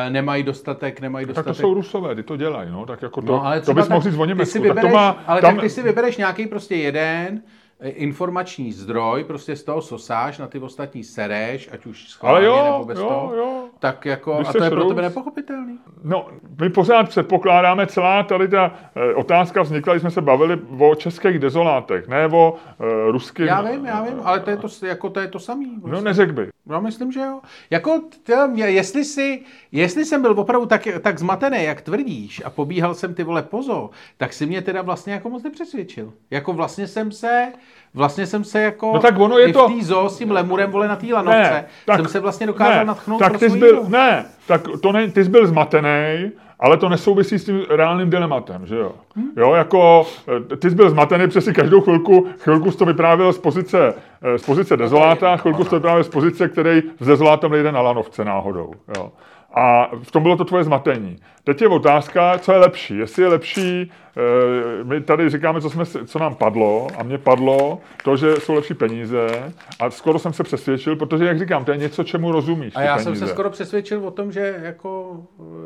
nemají dostatek, nemají
Tak
dostatek.
to jsou Rusové, ty to dělají, no, tak jako to,
No, ale
to bys mohl
tak
říct o
ty
Německu.
si
tak
vybereš,
to má,
ale
tam,
tak ty si vybereš nějaký prostě jeden eh, informační zdroj, prostě z toho sosáš, na ty ostatní sereš, ať už schválně
jo,
nebo bez
jo,
toho.
jo.
Tak jako,
Když
a to je pro tebe nepochopitelný.
No, my pořád předpokládáme, celá tady ta eh, otázka vznikla, když jsme se bavili o českých dezolátech, ne o uh, ruských.
Já vím, já vím, ale to je to, jako, to, je to samý.
No,
Prostě.
neřekl by.
Já myslím, že jo. Jako, mě, jestli, si, jestli jsem byl opravdu tak, tak zmatený, jak tvrdíš, a pobíhal jsem ty vole pozo, tak si mě teda vlastně jako moc nepřesvědčil. Jako vlastně jsem se, vlastně jsem se jako
No tak ono je to-
v té zoo s tím lemurem vole na té lanovce, jsem se vlastně dokázal
ne,
natchnout
tak
pro
ty jsi byl. Ne, tak to ne, ty jsi byl zmatený, ale to nesouvisí s tím reálným dilematem, že jo? Jo, jako eh, ty jsi byl zmatený, přesně každou chvilku, chvilku jsi to vyprávěl z pozice, eh, z pozice dezoláta, chvilku jsi to vyprávěl z pozice, který s dezolátem nejde na lanovce náhodou, jo. A v tom bylo to tvoje zmatení. Teď je otázka, co je lepší. Jestli je lepší, eh, my tady říkáme, co, jsme, co nám padlo, a mně padlo to, že jsou lepší peníze, a skoro jsem se přesvědčil, protože, jak říkám, to je něco, čemu rozumíš.
A já
peníze.
jsem se skoro přesvědčil o tom, že jako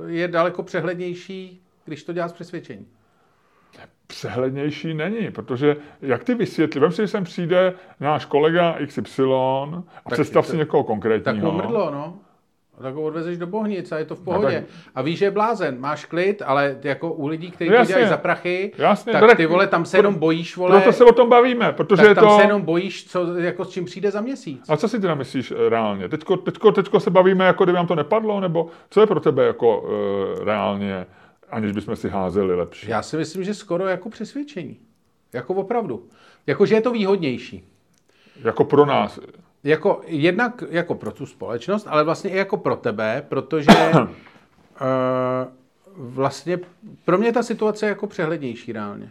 je daleko přehlednější, když to dělá z přesvědčení.
přehlednější není, protože jak ty vysvětlí, vem si, že sem přijde náš kolega XY a
Tak
představ
to-
si někoho
Tak
konkrétního.
mu mrdlo, no. A tak ho odvezeš do Bohnic a je to v pohodě.
tak-
A víš, že je blázen, máš klid, ale jako u lidí, kteří
No
to dělají za prachy,
Jasně,
tak
tak-
ty vole, tam se jenom bojíš, vole,
Proto se o tom bavíme, protože
tak tam
to...
se jenom bojíš, co, jako s čím přijde za měsíc.
A co si teda myslíš eh, reálně? Teďko, teďko, teďko se bavíme, jako kdyby nám to nepadlo, nebo co je pro tebe jako uh, reálně, aniž bychom si házeli lepší?
Já si myslím, že skoro jako přesvědčení. Jako opravdu. Jako, že je to výhodnější.
Jako pro nás.
Jako jednak jako pro tu společnost, ale vlastně i jako pro tebe, protože uh, vlastně pro mě ta situace je jako přehlednější reálně.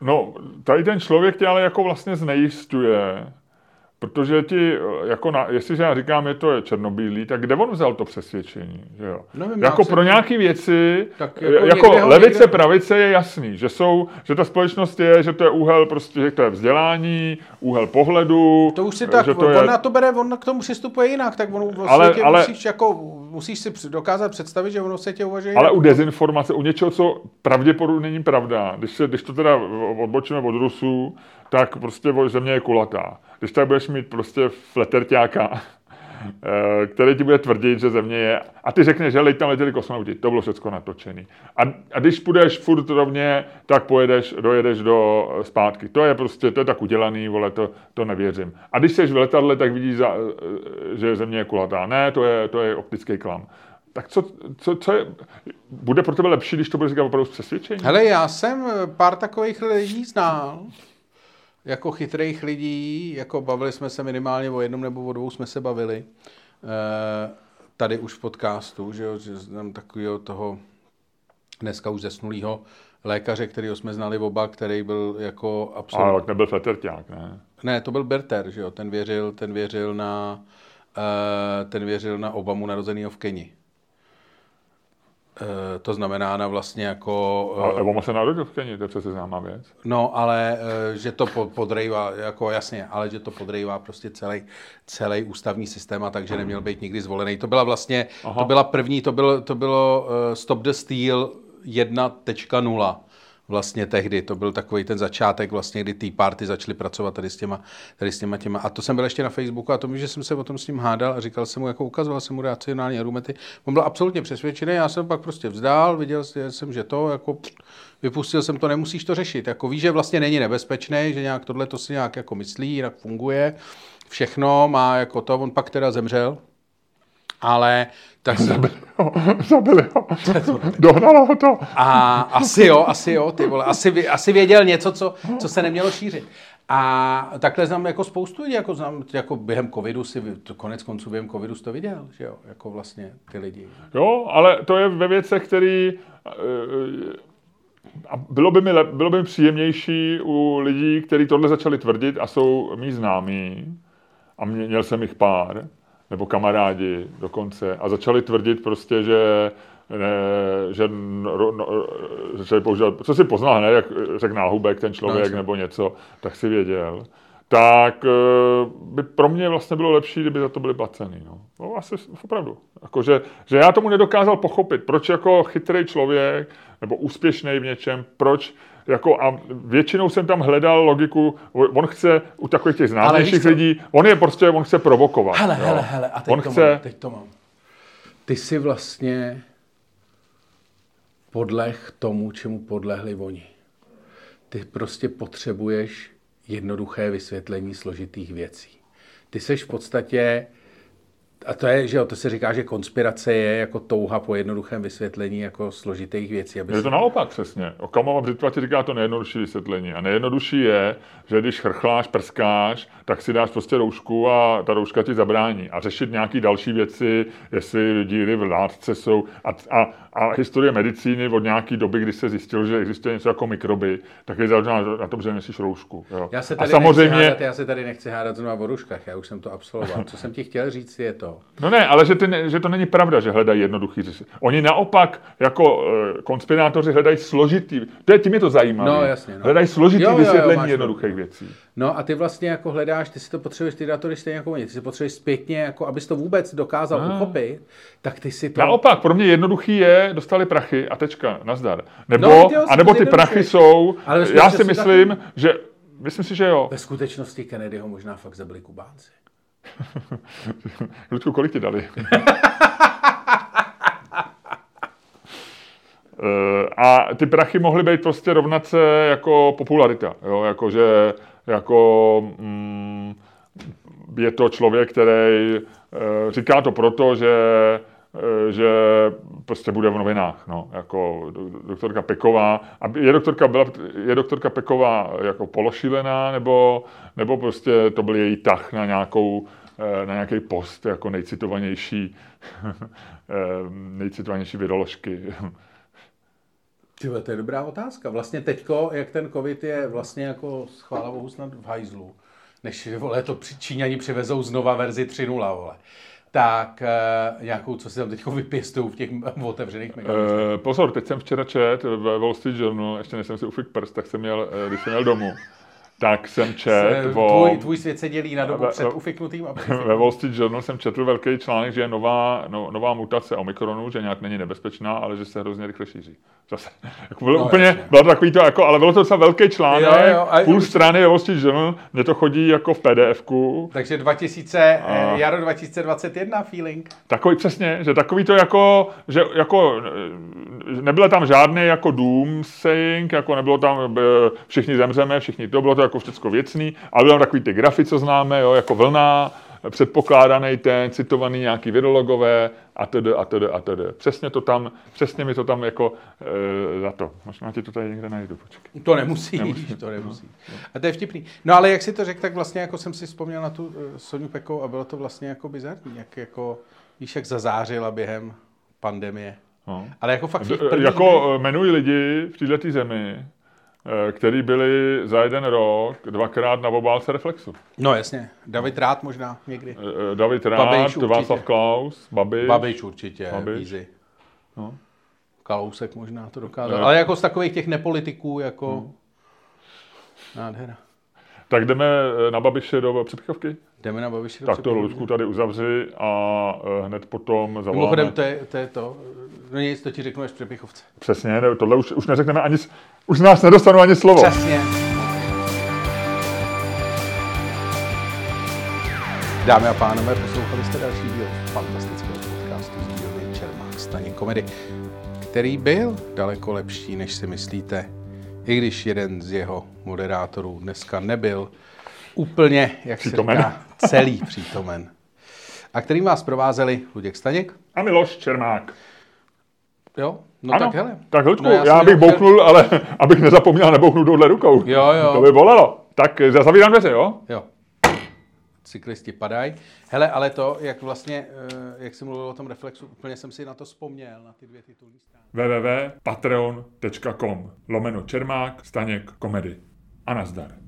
No, tady ten člověk tě ale jako vlastně znejistuje, protože ti, jako na, jestliže já říkám, že to je černobílý, tak kde on vzal to přesvědčení, že jo?
Nevím,
jako pro nějaké věci,
Tak jako
jako,
někde
levice,
někde-
pravice je jasný, že jsou, že ta společnost je, že to je úhel prostě, že to je vzdělání, úhel pohledu,
To už si tak,
že to
on
je,
na to bere, on k tomu přistupuje jinak, tak on v
Ale-
světě
ale-
musíš, jako, musíš si dokázat představit, že ono v světě uvažuje
ale u dezinformace, u něčeho, co pravděpodobně není pravda, když, se, když to teda odbočíme od Rusů, tak prostě země je kulatá. Když tak budeš mít prostě fleterťáka, eh, který ti bude tvrdit, že země je, a ty řekneš, že tam letěli kosmonauti, to bylo všechno natočený. A, a když půjdeš furt rovně, tak pojedeš, dojedeš do eh, zpátky. To je prostě, to je tak udělaný, vole, to, to nevěřím. A když jsi v letadle, tak vidíš, za, eh, že země je kulatá. Ne, to je, to je optický klam. Tak co, co, co je, bude pro tebe lepší, když to bude říkat opravdu z přesvědčení?
Hele, já jsem pár takových lidí znal, jako chytrých lidí, jako bavili jsme se minimálně o jednom nebo o dvou jsme se bavili, eh, tady už v podcastu, že jo, že znám takového toho dneska už zesnulého lékaře, kterého jsme znali oba, který byl jako absolutně...
Ale tak nebyl fleterťák, ne?
Ne, to byl Berter, že jo, ten věřil, ten věřil na, uh, ten věřil na Obamu narozenýho v Keni. Uh, to znamená na vlastně jako...
A
Uh,
Obama se narodil v Keni, to je přece známá věc.
no, ale uh, že to po- podrývá, jako jasně, ale že to podrývá prostě celý, celý ústavní systém a takže neměl být nikdy zvolený. To byla vlastně,
Aha.
to byla první, to bylo, to bylo Stop the Steal 1.0 vlastně tehdy. To byl takový ten začátek, vlastně, kdy Tea Party začali pracovat tady s těma, tady s těma těma. A to jsem byl ještě na Facebooku a to že jsem se o tom s ním hádal a říkal jsem mu, jako ukazoval jsem mu racionální argumenty. On byl absolutně přesvědčený, já jsem pak prostě vzdál, viděl jsem, že to, jako vypustil jsem to, nemusíš to řešit. Jako víš, že vlastně není nebezpečný, že nějak tohle to si nějak jako myslí, jinak funguje. Všechno má jako to, on pak teda zemřel, ale tak se,
Zabili ho, zabili ho. Dohnalo ho to.
a asi jo, asi jo, ty vole. Asi, asi věděl něco, co, co se nemělo šířit. A takhle znám jako spoustu lidí, jako znám, jako během covidu si, to konec konců během covidu jsi to viděl, že jo, jako vlastně ty lidi.
Jo, ale to je ve věcech, který eh, a bylo by, mi, lep- bylo by mi příjemnější u lidí, kteří tohle začali tvrdit a jsou mý známí, a mě, měl jsem jich pár, nebo kamarádi dokonce a začali tvrdit prostě, že ne, že, no, no, že použil, co si poznal hned, jak řekl náhubek ten člověk no, nebo něco, tak si věděl tak eh, by pro mě vlastně bylo lepší, kdyby za to byli placený. No. no asi opravdu. Jako, že, že já tomu nedokázal pochopit, proč jako chytrý člověk nebo úspěšný v něčem, proč jako a většinou jsem tam hledal logiku, on chce u takových těch známějších lidí, on je prostě, on chce provokovat.
Hele, jo. hele, hele, a teď, on to chce... mám, teď to mám. Ty si vlastně podleh tomu, čemu podlehli oni. Ty prostě potřebuješ jednoduché vysvětlení složitých věcí. Ty seš v podstatě a to je, že jo, to se říká, že konspirace je jako touha po jednoduchém vysvětlení jako složitých věcí.
Aby je to naopak přesně. Okamova Břitva ti říká to nejjednodušší vysvětlení. A nejjednodušší je, že když chrchláš, prskáš, tak si dáš prostě roušku a ta rouška ti zabrání. A řešit nějaké další věci, jestli díry v látce jsou. A, a, a historie medicíny od nějaké doby, kdy se zjistilo, že existuje něco jako mikroby, tak je založena na tom, že nesíš roušku. Jo.
Já se tady a samozřejmě... hádat, já se tady nechci hádat znovu o rouškách, já už jsem to absolvoval. Co jsem ti chtěl říct je to,
No ne, ale že, ty že to není pravda, že hledají jednoduchý řešení. Oni naopak jako e, konspirátoři hledají složitý, to je tím je to zajímavé.
No, jasně, no.
Hledají složitý jo, jo, vysvětlení jo, jednoduchých věcí.
No a ty vlastně jako hledáš, ty si to potřebuješ, ty datory stejně jako oni, ty si potřebuješ zpětně, jako abys to vůbec dokázal no. uchopit, tak ty si to...
Naopak, pro mě jednoduchý je, dostali prachy a tečka, nazdar. Nebo, no, a nebo ty prachy jsou, já si myslím, taky... že Myslím si, že jo.
Ve skutečnosti Kennedyho možná fakt zabili Kubánci.
Ludku, kolik ti dali? Eh, a ty prachy mohly být prostě rovnat se jako popularita. Jo? Jako, že jako, mm, je to člověk, který e, říká to proto, že že prostě bude v novinách, no, jako doktorka Peková. A je doktorka, byla, je doktorka Peková jako pološilená, nebo, nebo prostě to byl její tah na nějakou Eh, na nějaký post jako nejcitovanější, eh, nejcitovanější viroložky.
Tyhle, to je dobrá otázka. Vlastně teďko, jak ten covid je vlastně jako schvála bohu snad v hajzlu, než vole, to Číňani přivezou znova verzi 3.0, vole tak nějakou, co si tam teď vypěstují v těch otevřených mechanismech.
Uh, pozor, teď jsem včera čet ve Wall Street Journal, ještě než jsem si ufik prst, tak jsem měl, když jsem měl domů, tak jsem čet
o... Tvůj, tvůj svět se dělí na dobu před ufiknutým a
Ve Wall Street Journal jsem četl velký článek, že je nová, no, nová mutace Omikronu, že nějak není nebezpečná, ale že se hrozně rychle šíří. Zase, jako bylo no, úplně, jasně. bylo takový to, jako, ale bylo to docela velký článek, jo, jo, a, půl strany Wall Street Journal, mě to chodí jako v PDFku.
Takže 2000, a, jaro 2021 feeling.
Takový přesně, že takový to jako, že jako nebylo tam žádný jako doom saying, jako nebylo tam všichni zemřeme, všichni to, bylo to jako všechno věcný, ale bylo tam takový ty grafy, co známe, jo, jako vlna, předpokládaný ten, citovaný nějaký virologové a tedy, a tedy, a tedy. Přesně to tam, přesně mi to tam jako e, za to. Možná ti to tady někde najdu, počkej.
To nemusí, nemusí. to nemusí. No, no. A to je vtipný. No ale jak si to řekl, tak vlastně jako jsem si vzpomněl na tu uh, Soniu Pekou a bylo to vlastně jako bizarní, jak jako, víš, jak zazářila během pandemie. No. Ale jako fakt
Jako dny... jmenují lidi v této zemi, Eh, který byli za jeden rok dvakrát na obálce Reflexu.
No jasně, David Rád možná někdy.
Eh, David Rád, Václav Klaus, Babiš.
Babiš určitě, Babiš. easy. No. Kalousek možná to dokázal. Ale jako z takových těch nepolitiků, jako no. nádhera.
Tak jdeme eh, na Babiše do přepichovky?
Jdeme na Babiše do
Tak to Ludku tady uzavři a hned potom zavoláme.
Mimochodem, to je, to je to. No nic, to ti řeknu až v přepichovce.
Přesně, tohle už, už neřekneme ani, už z nás nedostanu ani slovo.
Přesně. Dámy a pánové, poslouchali jste další díl fantastického podcastu z dílny Čermák Staněk komedy, který byl daleko lepší, než si myslíte. I když jeden z jeho moderátorů dneska nebyl úplně, jak přítomen. se říká, celý přítomen. A kterým vás provázeli Luděk Staněk
a Miloš Čermák.
Jo, no ano, tak hele.
Tak Ludku, no, já, já bych bouchnul, chtěl... ale abych nezapomněl, nebouchnu touhle rukou.
Jo, jo.
To by bolelo. Tak zavírám dveře, jo?
Jo. Cyklisti padají. Hele, ale to, jak vlastně, eh, jak jsi mluvil o tom reflexu, úplně jsem si na to vzpomněl, na ty dvě titulní strany.
www.patreon.com lomeno Čermák, Staněk, komedy. A nazdar.